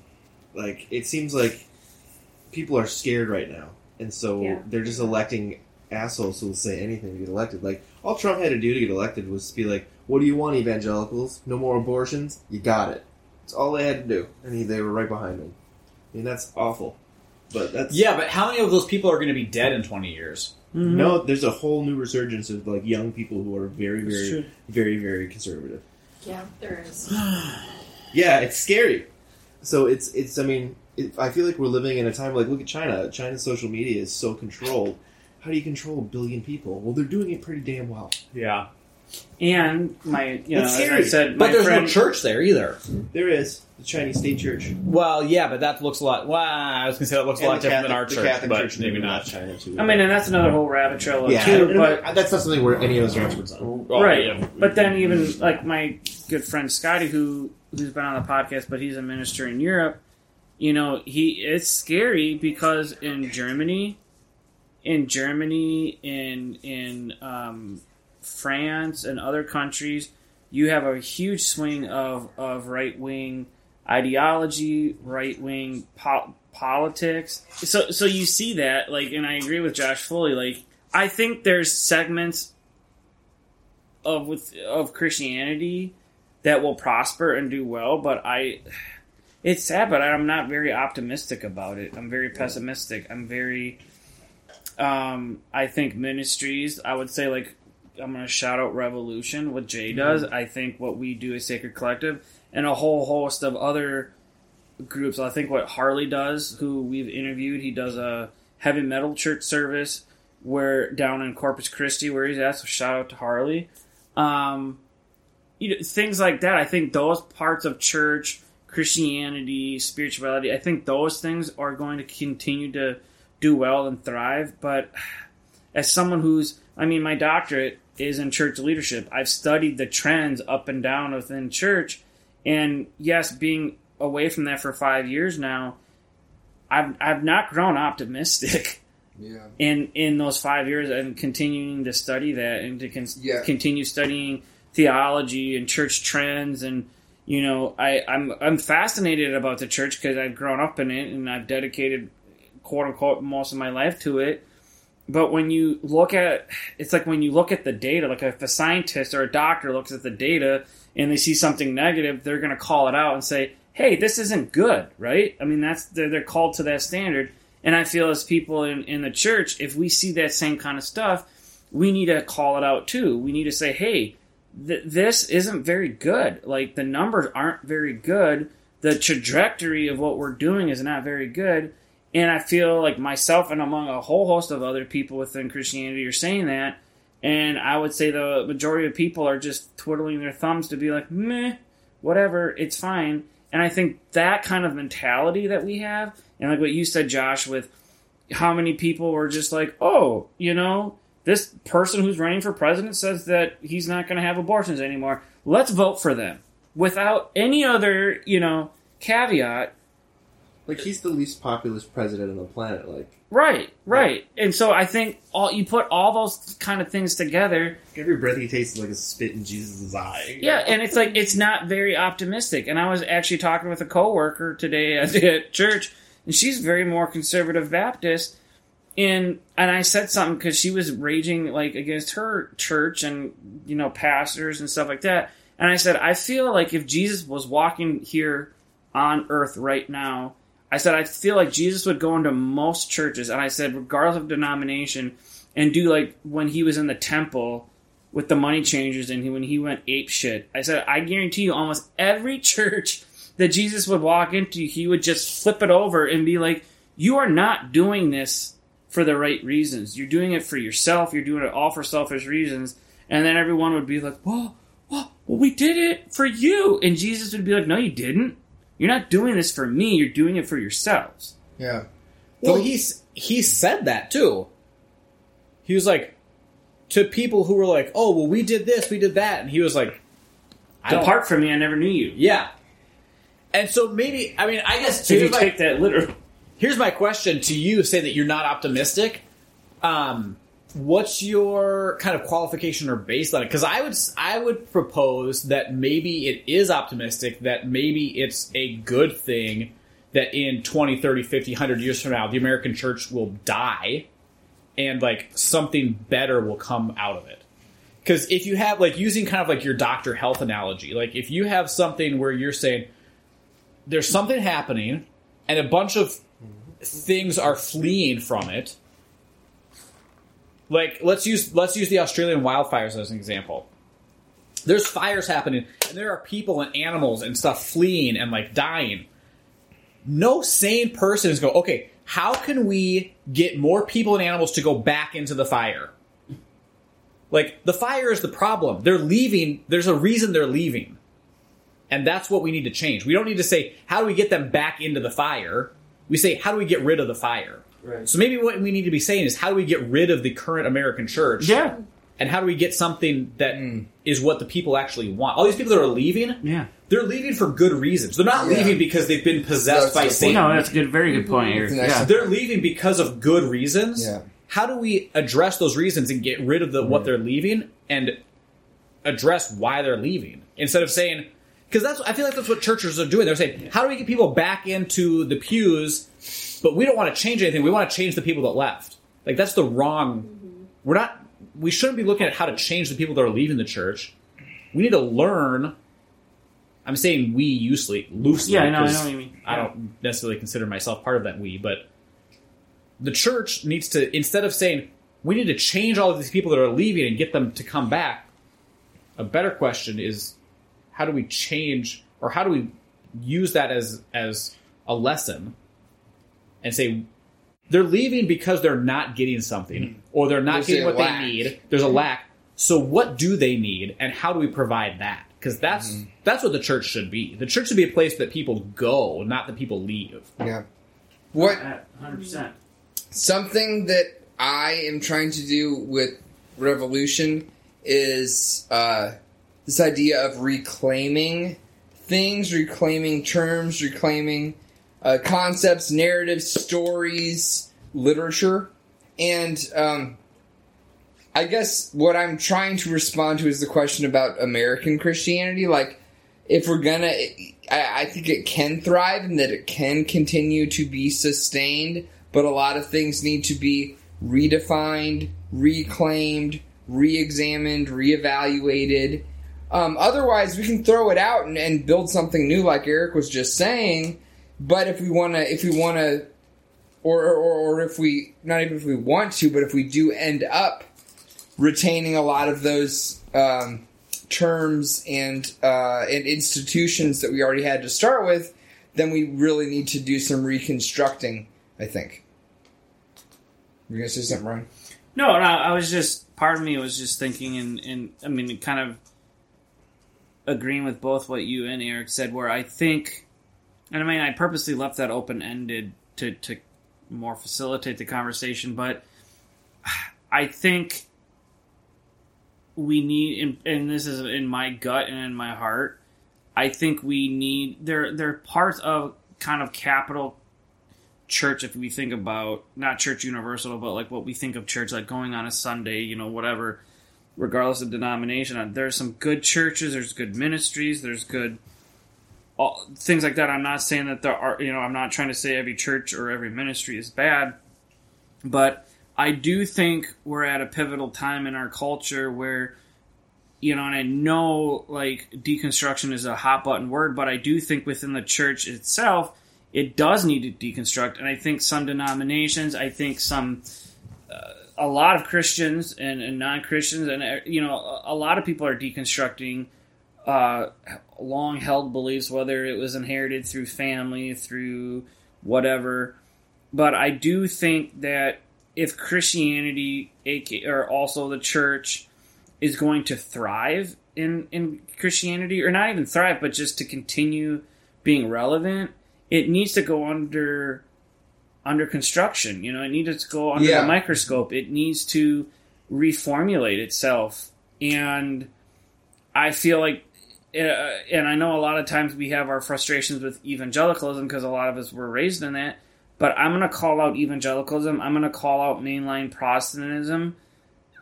like, it seems like people are scared right now, and so Yeah. they're just electing assholes who will say anything to get elected. Like, all Trump had to do to get elected was to be like, "What do you want, evangelicals? No more abortions? You got it." That's all they had to do, and he, they were right behind him. I mean, that's awful. But that's Yeah, but how many of those people are going to be dead in 20 years? Mm-hmm. No, there's a whole new resurgence of like young people who are very, very, very, very conservative. Yeah, there is. Yeah, it's scary. So it's it's. I mean, it, I feel like we're living in a time like look at China. China's social media is so controlled. How do you control a billion people? Well, they're doing it pretty damn well. Yeah. And my, you know, That's as I scary. said, But my there's friend, no church there either. There is the Chinese state church. Well, yeah, but that looks a lot. Well, I was going to say that looks a lot And different than our Catholic- church, the Catholic but church maybe maybe not. China too. I mean, and that's another whole rabbit trail yeah, too. and- But that's not something where any of us are experts on. Well, right. yeah. But then even like my good friend Scotty, who who's been on the podcast, but he's a minister in Europe. You know, he it's scary because in Germany, in Germany, in in um, France and other countries, you have a huge swing of of right wing ideology, right wing po- politics. So so you see that like, and I agree with Josh fully. Like, I think there's segments of with of Christianity that will prosper and do well, but I it's sad, but I'm not very optimistic about it. I'm very pessimistic. I'm very um I think ministries, I would say like I'm gonna shout out Revolution, what Jay does. I think what we do is Sacred Collective and a whole host of other groups. I think what Harley does, who we've interviewed, he does a heavy metal church service where down in Corpus Christi where he's at, so shout out to Harley. Um you know, things like that. I think those parts of church, Christianity, spirituality, I think those things are going to continue to do well and thrive. But as someone who's, I mean, my doctorate is in church leadership. I've studied the trends up and down within church. And yes, being away from that for five years now, I've, I've not grown optimistic Yeah. in in those five years and continuing to study that and to con- Yeah. continue studying theology and church trends and you know I I'm I'm fascinated about the church because I've grown up in it and I've dedicated quote unquote most of my life to it. But when you look at it's like when you look at the data, like if a scientist or a doctor looks at the data and they see something negative, they're going to call it out and say, "Hey, this isn't good," right? I mean, that's they're, they're called to that standard. And I feel as people in, in the church, if we see that same kind of stuff, we need to call it out too. We need to say, "Hey, th- this isn't very good. Like the numbers aren't very good. The trajectory of what we're doing is not very good." And I feel like myself and among a whole host of other people within Christianity are saying that. And I would say the majority of people are just twiddling their thumbs to be like, meh, whatever, it's fine. And I think that kind of mentality that we have, and like what you said, Josh, with how many people were just like, oh, you know, this person who's running for president says that he's not going to have abortions anymore. Let's vote for them without any other, you know, caveat. Like he's the least populous president on the planet. Like Right, right. And so I think all you put all those kind of things together, Every breath he takes is like a spit in Jesus' eye. yeah, and it's like it's not very optimistic. And I was actually talking with a coworker today at, at church, and she's very more conservative Baptist. And and I said something because she was raging like against her church and you know pastors and stuff like that. And I said I feel like if Jesus was walking here on earth right now, I said I feel like Jesus would go into most churches, and I said regardless of denomination, and do like when he was in the temple with the money changers and he, when he went ape shit. I said I guarantee you, almost every church that Jesus would walk into, he would just flip it over and be like, "You are not doing this for the right reasons. You're doing it for yourself. You're doing it all for selfish reasons." And then everyone would be like, "Well, well, well we did it for you," and Jesus would be like, "No, you didn't." You're not doing this for me. You're doing it for yourselves. Yeah. Well, he's he said that too. He was like to people who were like, "Oh, well, we did this, we did that," and he was like, "I. Depart from me. I never knew you. Yeah. And so maybe I mean I guess So if you my, take that literal. Here's my question to you: Say that you're not optimistic. Um, what's your kind of qualification or baseline? Because I would I would propose that maybe it is optimistic. That maybe it's a good thing that in 20, 30, 50, 100 years from now, the American church will die and like something better will come out of it. Because if you have like using kind of like your doctor health analogy, like if you have something where you're saying there's something happening and a bunch of things are fleeing from it. Like let's use let's use the Australian wildfires as an example. There's fires happening and there are people and animals and stuff fleeing and like dying. No sane person is going, okay, how can we get more people and animals to go back into the fire? Like the fire is the problem. They're leaving. There's a reason they're leaving. And that's what we need to change. We don't need to say, how do we get them back into the fire? We say, how do we get rid of the fire? Right. So maybe what we need to be saying is, how do we get rid of the current American church? Yeah. And how do we get something that is what the people actually want? All these people that are leaving, Yeah. they're leaving for good reasons. They're not Yeah. leaving because they've been possessed That's by Satan. No, that's a good. Very good point, Eric. It's a nice- Yeah. They're leaving because of good reasons. Yeah. How do we address those reasons and get rid of the what hmm. they're leaving and address why they're leaving instead of saying because that's I feel like that's what churches are doing. They're saying, how do we get people back into the pews? But we don't want to change anything. We want to change the people that left. Like that's the wrong. Mm-hmm. We're not. We shouldn't be looking at how to change the people that are leaving the church. We need to learn. I'm saying we loosely, loosely. Yeah, I know, I 'cause know what you mean. I don't necessarily consider myself part of that we, but the church needs to instead of saying we need to change all of these people that are leaving and get them to come back. A better question is how do we change or how do we use that as as a lesson and say they're leaving because they're not getting something mm-hmm. or they're not There's getting what lack. they need. There's a mm-hmm. lack. So what do they need and how do we provide that? Because that's mm-hmm. that's what the church should be. The church should be a place that people go, not that people leave. Yeah. What Hundred percent. something that I am trying to do with Revolution is uh, this idea of reclaiming things, reclaiming terms, reclaiming uh, concepts, narratives, stories, literature, and um, I guess what I'm trying to respond to is the question about American Christianity. Like, if we're gonna, I, I think it can thrive and that it can continue to be sustained, but a lot of things need to be redefined, reclaimed, re examined, reevaluated. Um, otherwise, we can throw it out and, and build something new, like Eric was just saying. But if we want to, if we want to, or, or, or if we, not even if we want to, but if we do end up retaining a lot of those um, terms and uh, and institutions that we already had to start with, then we really need to do some reconstructing. I think. You're gonna say something, Ryan? No, no, I was just part of me was just thinking, and, and I mean, kind of agreeing with both what you and Eric said. Where I think, and I mean, I purposely left that open ended to to more facilitate the conversation, but I think we need, and, this is in my gut and in my heart. I think we need they're they're parts of kind of capital church if we think about not church universal but like what we think of church like going on a sunday you know whatever regardless of denomination Uh, there's some good churches there's good ministries there's good all, things like that. I'm not saying that there are you know i'm not trying to say every church or every ministry is bad but i do think we're at a pivotal time in our culture where you know and i know like deconstruction is a hot button word but i do think within the church itself it does need to deconstruct. And i think some denominations i think some a lot of christians and, and non-christians and uh, you know a, lot of people are deconstructing uh, long held beliefs whether it was inherited through family through whatever. But i do think that if christianity or also the church is going to thrive in in christianity or not even thrive but just to continue being relevant it needs to go under under construction. You know, it needs to go under Yeah. the microscope. It needs to reformulate itself. And I feel like, uh, and I know a lot of times we have our frustrations with evangelicalism because a lot of us were raised in that. But I'm going to call out evangelicalism. I'm going to call out mainline Protestantism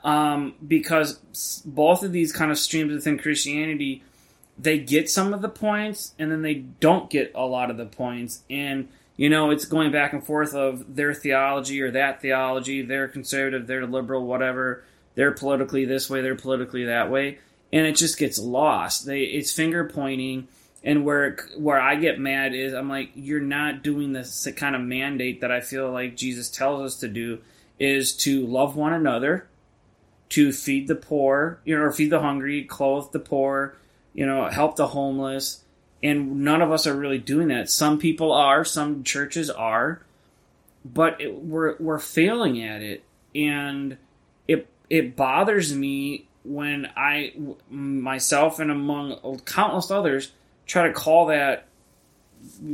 um, because both of these kind of streams within Christianity they get some of the points and then they don't get a lot of the points and you know it's going back and forth of their theology or that theology they're conservative they're liberal whatever they're politically this way they're politically that way and it just gets lost they it's finger pointing and where where I get mad is I'm like you're not doing this kind of mandate that I feel like Jesus tells us to do is to love one another to feed the poor you know or feed the hungry clothe the poor you know, help the homeless. And none of us are really doing that. Some people are, some churches are, but it, we're we're failing at it, and it it bothers me when I myself and among countless others try to call that,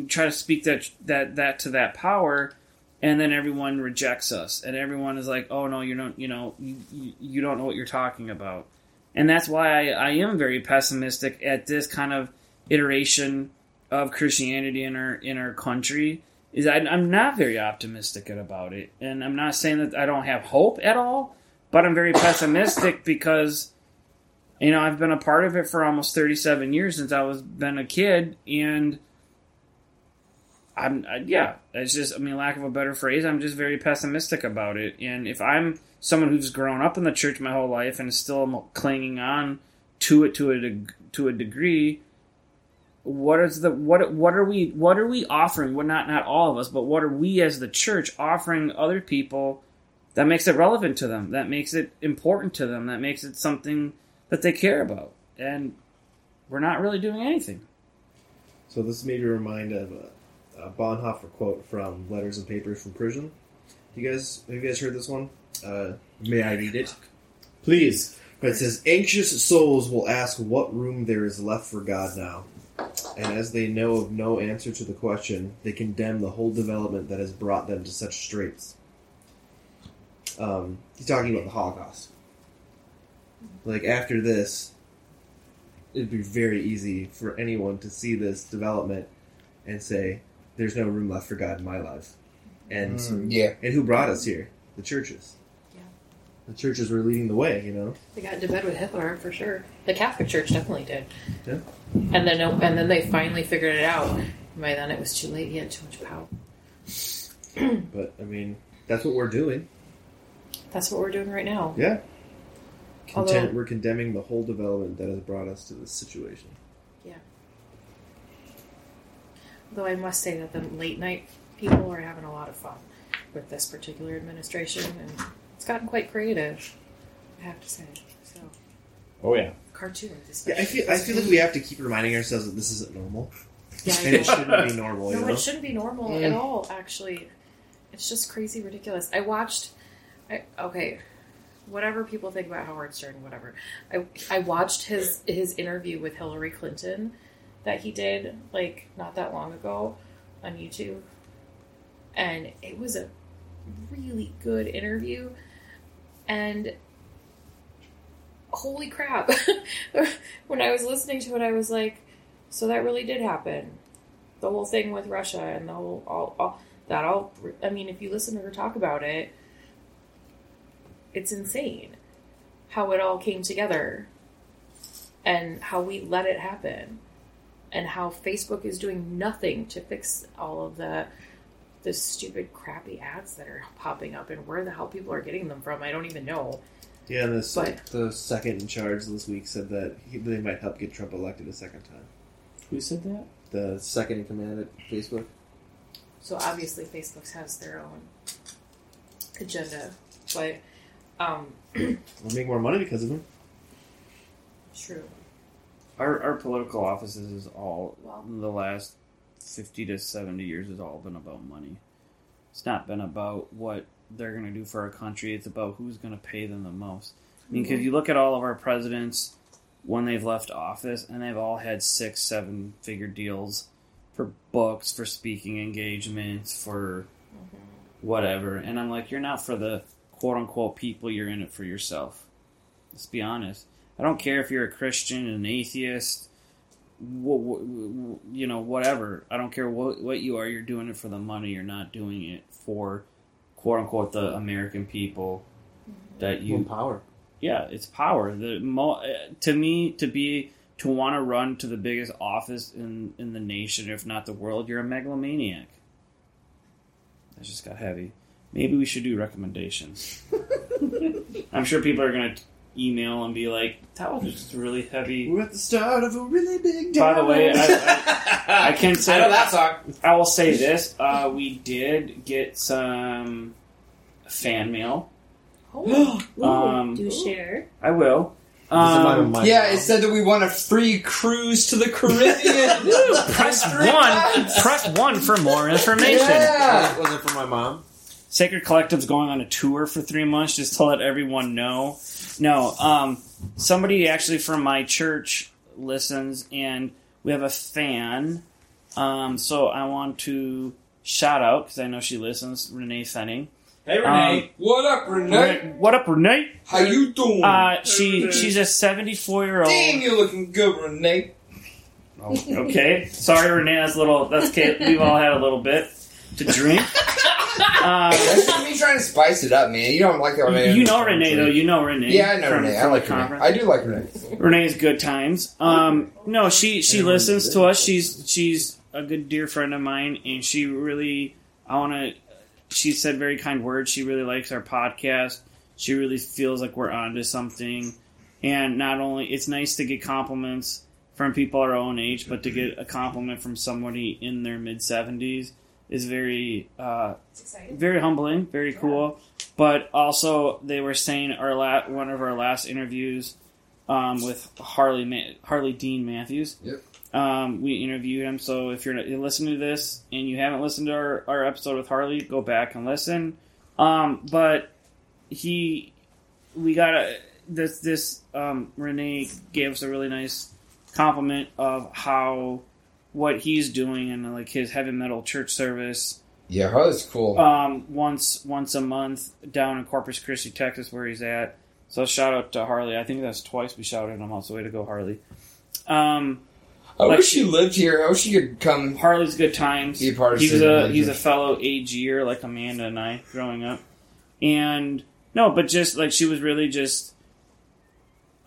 try to speak that that that to that power, and then everyone rejects us, and everyone is like, "Oh no, you don't, you know, you you, don't know what you're talking about." and that's why I, I am very pessimistic at this kind of iteration of Christianity in our in our country. Is I, I'm not very optimistic about it, and I'm not saying that I don't have hope at all, but I'm very pessimistic because you know I've been a part of it for almost 37 years since I was been a kid, and I'm I, yeah, it's just I mean lack of a better phrase, I'm just very pessimistic about it, and if I'm someone who's grown up in the church my whole life and is still clinging on to it to a to a degree what is the what what are we what are we offering well not not all of us but what are we as the church offering other people that makes it relevant to them that makes it important to them that makes it something that they care about and we're not really doing anything So this made me remind of a, a Bonhoeffer quote from Letters and Papers from Prison. You guys, have you guys heard this one? Uh, may I read it? Please. But it says, "Anxious souls will ask what room there is left for God now, and as they know of no answer to the question, they condemn the whole development that has brought them to such straits." Um, he's talking about the Holocaust. Like after this, it'd be very easy for anyone to see this development and say, "There's no room left for God in my life," and Mm, yeah. and who brought us here? The churches. The churches were leading the way, you know. They got into bed with Hitler for sure. The Catholic Church definitely did. Yeah. And then and then they finally figured it out. By then it was too late. He had too much power. But I mean, that's what we're doing. That's what we're doing right now. Yeah. Although- we're condemning the whole development that has brought us to this situation. Yeah. Though I must say that the late night people are having a lot of fun with this particular administration, and it's gotten quite creative. I have to say. So Oh yeah. cartoons, Yeah, especially. I feel I feel like we have to keep reminding ourselves that this isn't normal, Yeah, I and know. it shouldn't be normal. You No, know, it shouldn't be normal Mm. at all. Actually, it's just crazy, ridiculous. I watched. I, okay, whatever people think about Howard Stern, whatever. I I watched his his interview with Hillary Clinton that he did like not that long ago on YouTube, and it was a really good interview. And holy crap. when I was listening to it, I was like, so that really did happen. The whole thing with Russia and the whole, all, all that all, I mean, if you listen to her talk about it, it's insane how it all came together and how we let it happen and how Facebook is doing nothing to fix all of the the stupid crappy ads that are popping up and where the hell people are getting them from. I don't even know. Yeah, and the, But- the second in charge this week said that he, they might help get Trump elected a second time. Who said that? The second in command at Facebook. So obviously Facebook has their own agenda, but um We'll make more money because of them. true. Our, our political offices is all Well- the last fifty to seventy years has all been about money. It's not been about what they're going to do for our country. It's about who's going to pay them the most. I mean, because you look at all of our presidents when they've left office, and they've all had six, seven figure deals for books, for speaking engagements, for whatever. And I'm like, you're not for the quote unquote people. You're in it for yourself. Let's be honest. I don't care if you're a Christian, an atheist, you know, whatever. I don't care what what you are. You're doing it for the money. You're not doing it for quote unquote the American people that you. More power. Yeah, it's power. The mo- uh, to me to be to want to run to the biggest office in in the nation, if not the world, you're a megalomaniac. That just got heavy. Maybe we should do recommendations. I'm sure people are gonna email and be like, "That was just really heavy." We're at the start of a really big. Day. By the way, downhill. I, I can say I know that song. I will say this: uh, we did get some fan mail. Oh, Um, Do share. I will. This is mine Um, Yeah, mouth. it said that we want a free cruise to the Caribbean. press one. Press one for more information. Yeah. Was it for my mom? Sacred Collective's going on a tour for three months just to let everyone know. No, um, somebody actually from my church listens, and we have a fan. Um, so I want to shout out because I know she listens, Renee Fenning. Hey, Renee. What up, Renee? What up, Renee? How you doing? Uh, she she's a seventy-four year old. Damn, you're looking good, Renee. Okay, sorry, Renee. That's a little. That's. We've all had a little bit to drink. That's just me trying to spice it up, man. You don't like that Renee. you know Renee though. You know Renee. Yeah, I know from- Renee. I like Renee. I do like Renee. Renee's good times. Um, no, she she listens to us. She's she's a good dear friend of mine, and she really I want to. She said very kind words. She really likes our podcast. She really feels like we're onto something, and not only it's nice to get compliments from people our own age, but to get a compliment from somebody in their mid seventies is very uh, very humbling, very cool. But also, they were saying our la- one of our last interviews um, with Harley Ma- Harley Dean Matthews. Yep. Um, we interviewed him. So if you're, you're listening to this and you haven't listened to our, our episode with Harley, go back and listen. Um, but he, we got a this this um, Renee gave us a really nice compliment of how what he's doing and like his heavy metal church service Yeah, Harley's cool. um, once once a month down in Corpus Christi, Texas, where he's at. So shout out to Harley. I think that's twice we shouted him out. So way to go, Harley. Um, I like- wish she lived here. I wish she could come. Harley's good times. Be a part of he was a he's a fellow AGer like Amanda and I growing up, and no, but just like she was really just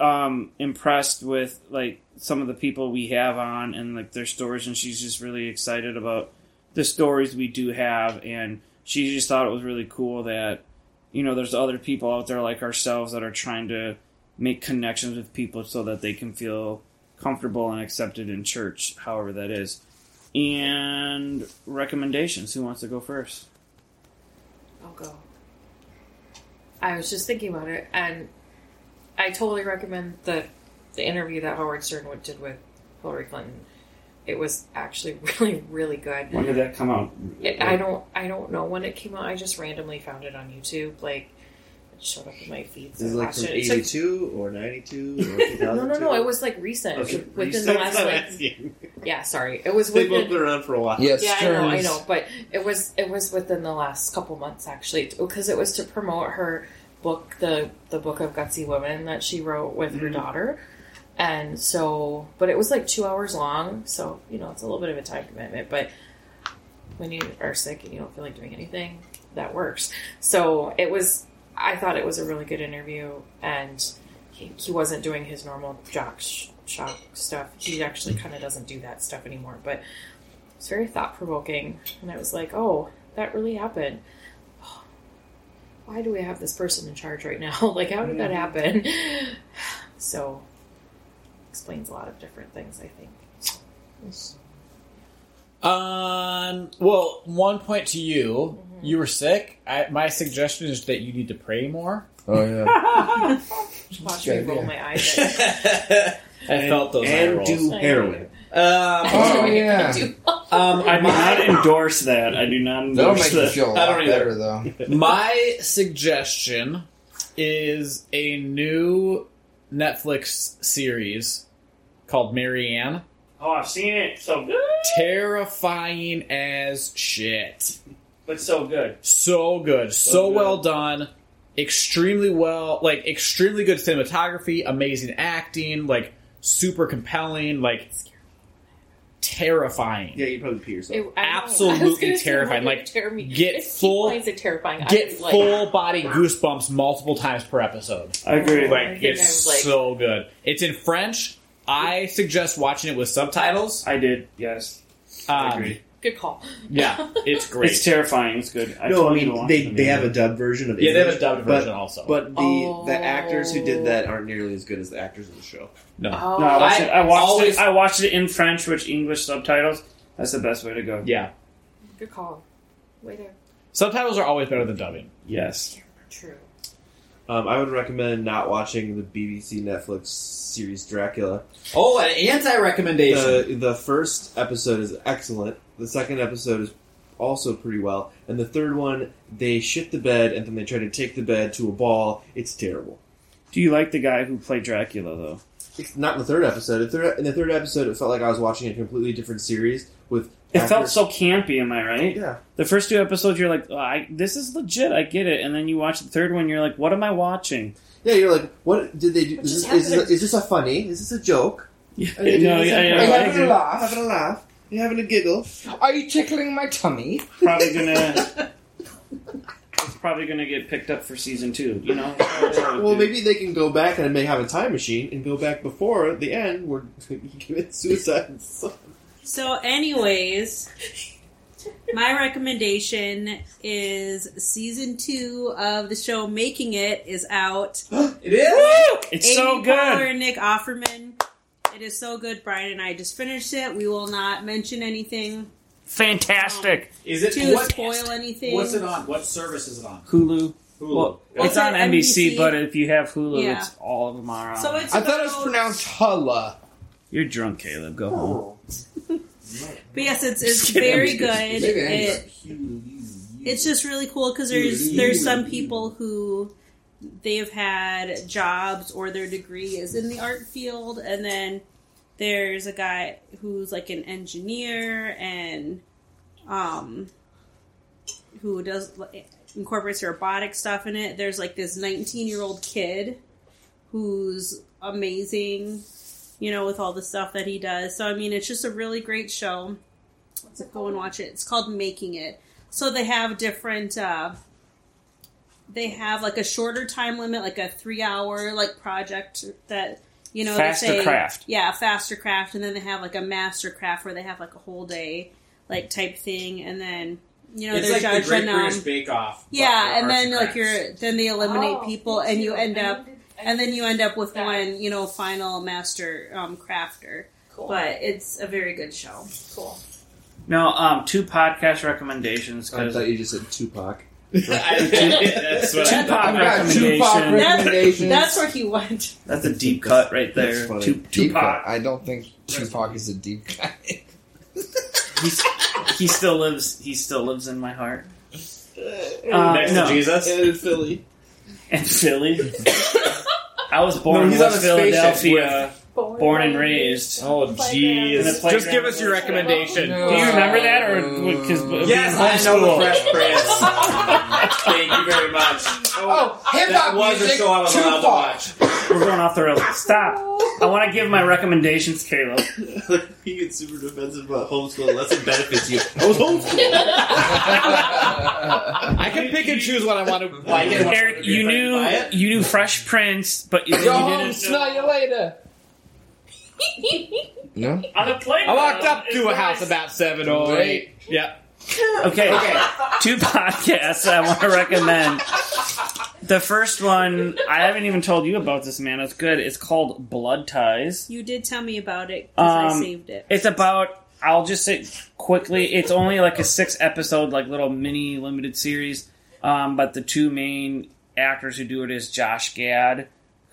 um impressed with like some of the people we have on and like their stories, and she's just really excited about the stories we do have, and she just thought it was really cool that you know there's other people out there like ourselves that are trying to make connections with people so that they can feel comfortable and accepted in church, however that is. And recommendations. Who wants to go first? I'll go. I was just thinking about it, and I totally recommend the the interview that Howard Stern did with Hillary Clinton. It was actually really, really good. When did that come out? It, I don't, I don't know when it came out. I just randomly found it on YouTube. Like it showed up in my feeds. Is it I like from it. It's like- 82 or 92 no, no, no. It was like recent, oh, Okay, within the last like. Yeah, sorry. It was They've both within. been around for a while. Yes, Yeah, I know, I know, but it was it was within the last couple months actually, because it was to promote her book, the the book of gutsy women that she wrote with her mm-hmm. daughter, and so, but it was like two hours long, so you know it's a little bit of a time commitment. But when you are sick and you don't feel like doing anything, that works. So it was. I thought it was a really good interview, and he, he wasn't doing his normal jock sh- shock stuff. He actually kind of doesn't do that stuff anymore, but it's very thought provoking. And I was like, oh, that really happened. Why do we have this person in charge right now? like, how did that happen? So, explains a lot of different things, I think. Um. Well, one point to you. Mm-hmm. You were sick. I, my suggestion is that you need to pray more. Oh yeah. Watch me roll my eyes. at- I felt those eye and rolls. do heroin. Um, Oh yeah, um, I do not endorse that. I do not that'll endorse make you that. feel a I don't lot either. better though. My suggestion is a new Netflix series called Marianne. Oh, I've seen it. So good, Terrifying as shit. but so good. So good. So good. well done. Extremely well, like, extremely good cinematography, amazing acting, like, super compelling, like, terrifying. Yeah, you probably pee yourself. It- Absolutely I was gonna say, terrifying. like, Like, me- get it's full- lines terrifying. Get was like- full body goosebumps multiple times per episode. I agree. Like think it's I like- so good. It's in French. I suggest watching it with subtitles. I did. Yes, I Um, agree. Good call. yeah, it's great. It's terrifying. It's good. I no, I told you mean watch they, it. they have a dubbed version of it. yeah, they have a English, dubbed but- version also. But the Oh. the actors who did that aren't nearly as good as the actors in the show. no, Oh, No, I watched I it. I watched always- it. I watched it in French with English subtitles. That's the best way to go. yeah, good call. Way there. subtitles are always better than dubbing. Yes. True. Um, I would recommend not watching the BBC Netflix series Dracula. Oh, an anti-recommendation. The the first episode is excellent. The second episode is also pretty well, and the third one they shit the bed and then they try to take the bed to a ball. It's terrible. Do you like the guy who played Dracula though? It's not in the third episode. The third, in the third episode, it felt like I was watching a completely different series with. It felt so campy. Am I right? Yeah, The first two episodes, you're like, oh, I, "This is legit. I get it." And then you watch the third one, you're like, "What am I watching?" yeah. You're like, what did they do? What Is just this, is, this a, is this a funny? Is this a joke? Yeah, Are you doing no, this? yeah, Are yeah, you I having a laugh? Having a laugh? Are you having a giggle? Are you tickling my tummy? Probably gonna. it's probably gonna get picked up for season two. You know. Well, maybe they can go back and may have a time machine and go back before the end where he commits suicide. So, anyways, my recommendation is season two of the show "Making It is out. it is. It's so Amy good. Poehler and Nick Offerman. It is so good. Brien and I just finished it. We will not mention anything Fantastic. Um, is it to what, spoil anything. What's it on? What service is it on? Hulu. Hulu. Well, it's on it, NBC, NBC? but if you have Hulu, Yeah. it's all of them are on. So it's I thought it was about- pronounced Hulla. You're drunk, Caleb. Go home. But yes, it's it's very good. It, it's just really cool because there's there's some people who they've had jobs or their degree is in the art field, and then there's a guy who's like an engineer and um who does incorporates robotic stuff in it. There's like this 19 year old kid who's amazing, you know, with all the stuff that he does. So I mean, it's just a really great show. Go and watch it. It's called Making It. So they have different. uh They have like a shorter time limit, like a three hour like project that you know Faster they say, craft. Yeah, faster craft, and then they have like a master craft where they have like a whole day like type thing, and then you know it's they're like the judged Great British Bake Off. yeah, and arts then like crafts. you're then they eliminate Oh, people, and you end up did- I and then you end up with that. one you know final master um, crafter. Cool. But it's a very good show. cool. No, um, two podcast recommendations I thought you just said Tupac. That's what I Tupac thought. Tupac recommendations. That's where he went. That's a deep cut right there. funny. Tu- Tupac. I don't think Tupac is a deep guy. He's, he still lives. He still lives in my heart. Uh, Next no. to Jesus. in Philly. And Philly. I was born No, in West Philadelphia. Born and Raised. Oh, jeez. Just give us your recommendation. No. Do you remember that, or because Yes, I know the Fresh Prince. Thank you very much. Oh, hip hop music. show I was allowed to watch. We're going off the rails. Stop. I want to give my recommendations, Caleb. he gets super defensive about homeschool unless it benefits you. I was homeschooled. I can pick and choose what I want to like. Eric, you knew you knew Fresh Prince, but you, Go you didn't. Go smell you later. No? On the playground. I walked up to a house about seven or eight. Yeah. Okay. Okay. Two podcasts I want to recommend. The first one, I haven't even told you about this, man. It's good. It's called Blood Ties. You did tell me about it because I Um, saved it. It's about, I'll just say quickly, it's only like a six episode, like little mini limited series. Um, but the two main actors who do it is Josh Gad,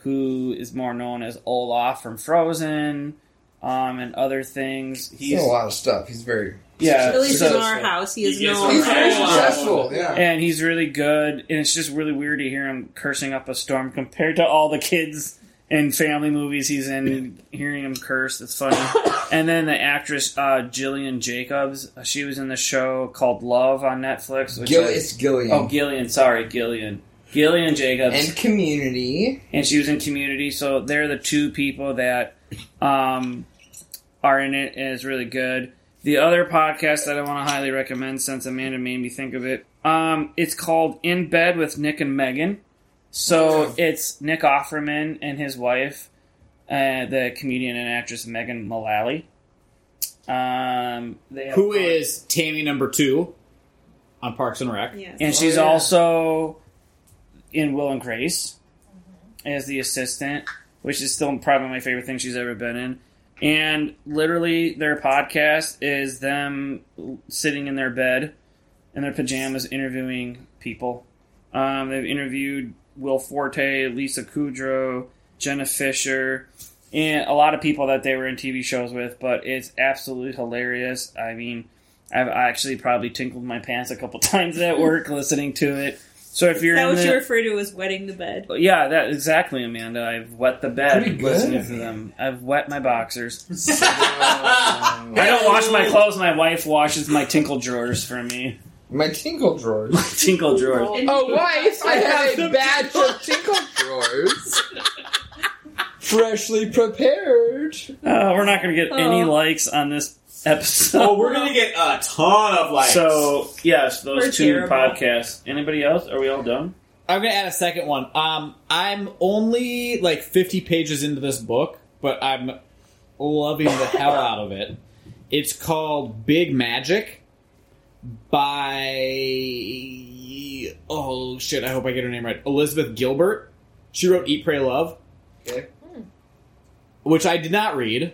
who is more known as Olaf from Frozen, um, and other things. He's done a lot of stuff. He's very. yeah, At least so- in our house, he is He known. He's very successful. Yeah. and he's really good. And it's just really weird to hear him cursing up a storm compared to all the kids and family movies he's in. hearing him curse, it's funny. and then the actress uh, Jillian Jacobs, uh, she was in the show called Love on Netflix. Which Gil- I- it's Gillian. oh, Gillian. Sorry, Gillian. Gillian Jacobs, and Community. and she was in Community. So they're the two people that um, are in it, and it's really good. The other podcast that I want to highly recommend, since Amanda made me think of it, um, it's called In Bed with Nick and Megan. So it's Nick Offerman and his wife, uh, the comedian and actress Megan Mullally. Um, they have- Who is Tammy number two on Parks and Rec? Yes. and she's Oh, yeah. also in Will and Grace as the assistant, which is still probably my favorite thing she's ever been in. And literally, their podcast is them sitting in their bed in their pajamas interviewing people. Um, they've interviewed Will Forte, Lisa Kudrow, Jenna Fischer, and a lot of people that they were in TV shows with. But it's absolutely hilarious. I mean, I've actually probably tinkled my pants a couple times at work listening to it. So if you're Is that in what the, you refer to as wetting the bed? yeah, that exactly, Amanda. I've wet the bed Pretty good. listening to them. I've wet my boxers. Um, I don't wash my clothes. My wife washes my tinkle drawers for me. my tinkle drawers. My Tinkle drawers. Oh, wife, I have a batch of tinkle drawers. Freshly prepared. Uh, we're not going to get any Oh. likes on this episode. Oh, we're gonna get a ton of likes. So yes, those We're two terrible. podcasts. Anybody else? Are we all done? I'm gonna add a second one. Um, I'm only like 50 pages into this book, but I'm loving the hell out of it. It's called Big Magic by oh shit, I hope I get her name right. Elizabeth Gilbert. She wrote Eat, Pray, Love, Okay. which I did not read.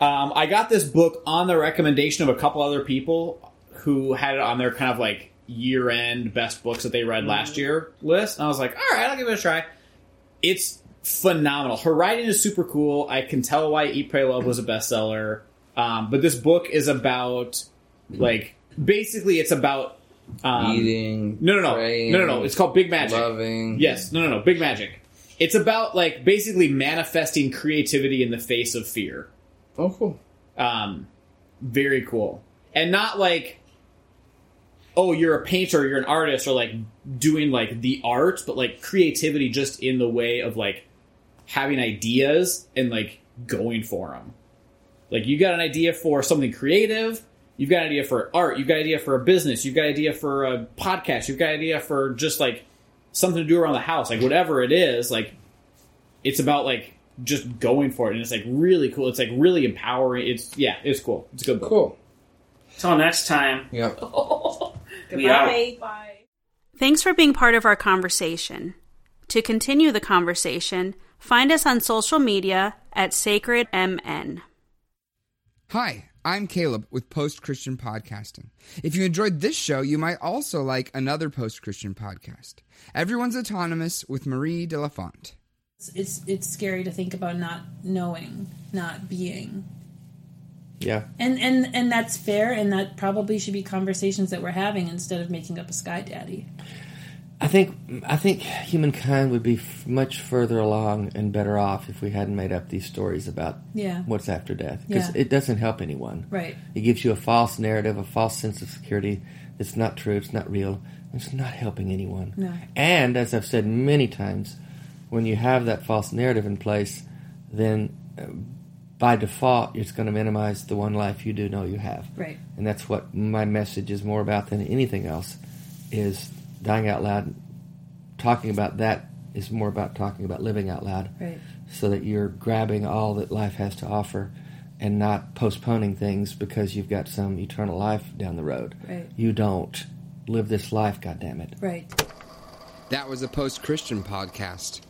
Um, I got this book on the recommendation of a couple other people who had it on their kind of like year end best books that they read last year list. And I was like, all right, I'll give it a try. It's phenomenal. Her writing is super cool. I can tell why Eat, Pray, Love was a bestseller. Um, but this book is about, like, basically it's about. Um, Eating. No, no, no. praying, No, no, no. It's called Big Magic. Loving. Yes, no, no, no. Big Magic. It's about, like, basically manifesting creativity in the face of fear. Oh, cool. Um, very cool. And not like, oh, you're a painter, you're an artist, or like doing like the art, but like creativity just in the way of like having ideas and like going for them. Like you got an idea for something creative, you've got an idea for art, you've got an idea for a business, you've got an idea for a podcast, you've got an idea for just like something to do around the house, like whatever it is, like it's about like just going for it and it's like really cool. It's like really empowering. It's yeah, it's cool. It's a good book. Cool. Till next time. Yeah. We out. Bye. Thanks for being part of our conversation. To continue the conversation, find us on social media at Sacred MN. Hi, I'm Caleb with Post Christian Podcasting. If you enjoyed this show, you might also like another Post Christian podcast, Everyone's Autonomous with Marie Delafont. It's, it's it's scary to think about not knowing, not being. Yeah. And and and that's fair and that probably should be conversations that we're having instead of making up a sky daddy. I think I think humankind would be f- much further along and better off if we hadn't made up these stories about Yeah. what's after death because Yeah. it doesn't help anyone. Right. It gives you a false narrative, a false sense of security. It's not true. It's not real. It's not helping anyone. No. And as I've said many times, when you have that false narrative in place, then uh, by default, it's going to minimize the one life you do know you have. Right. And that's what my message is more about than anything else. Is dying out loud. Talking about that is more about talking about living out loud. Right. So that you're grabbing all that life has to offer, and not postponing things because you've got some eternal life down the road. Right. You don't live this life. God damn it. Right. That was a post Christian podcast.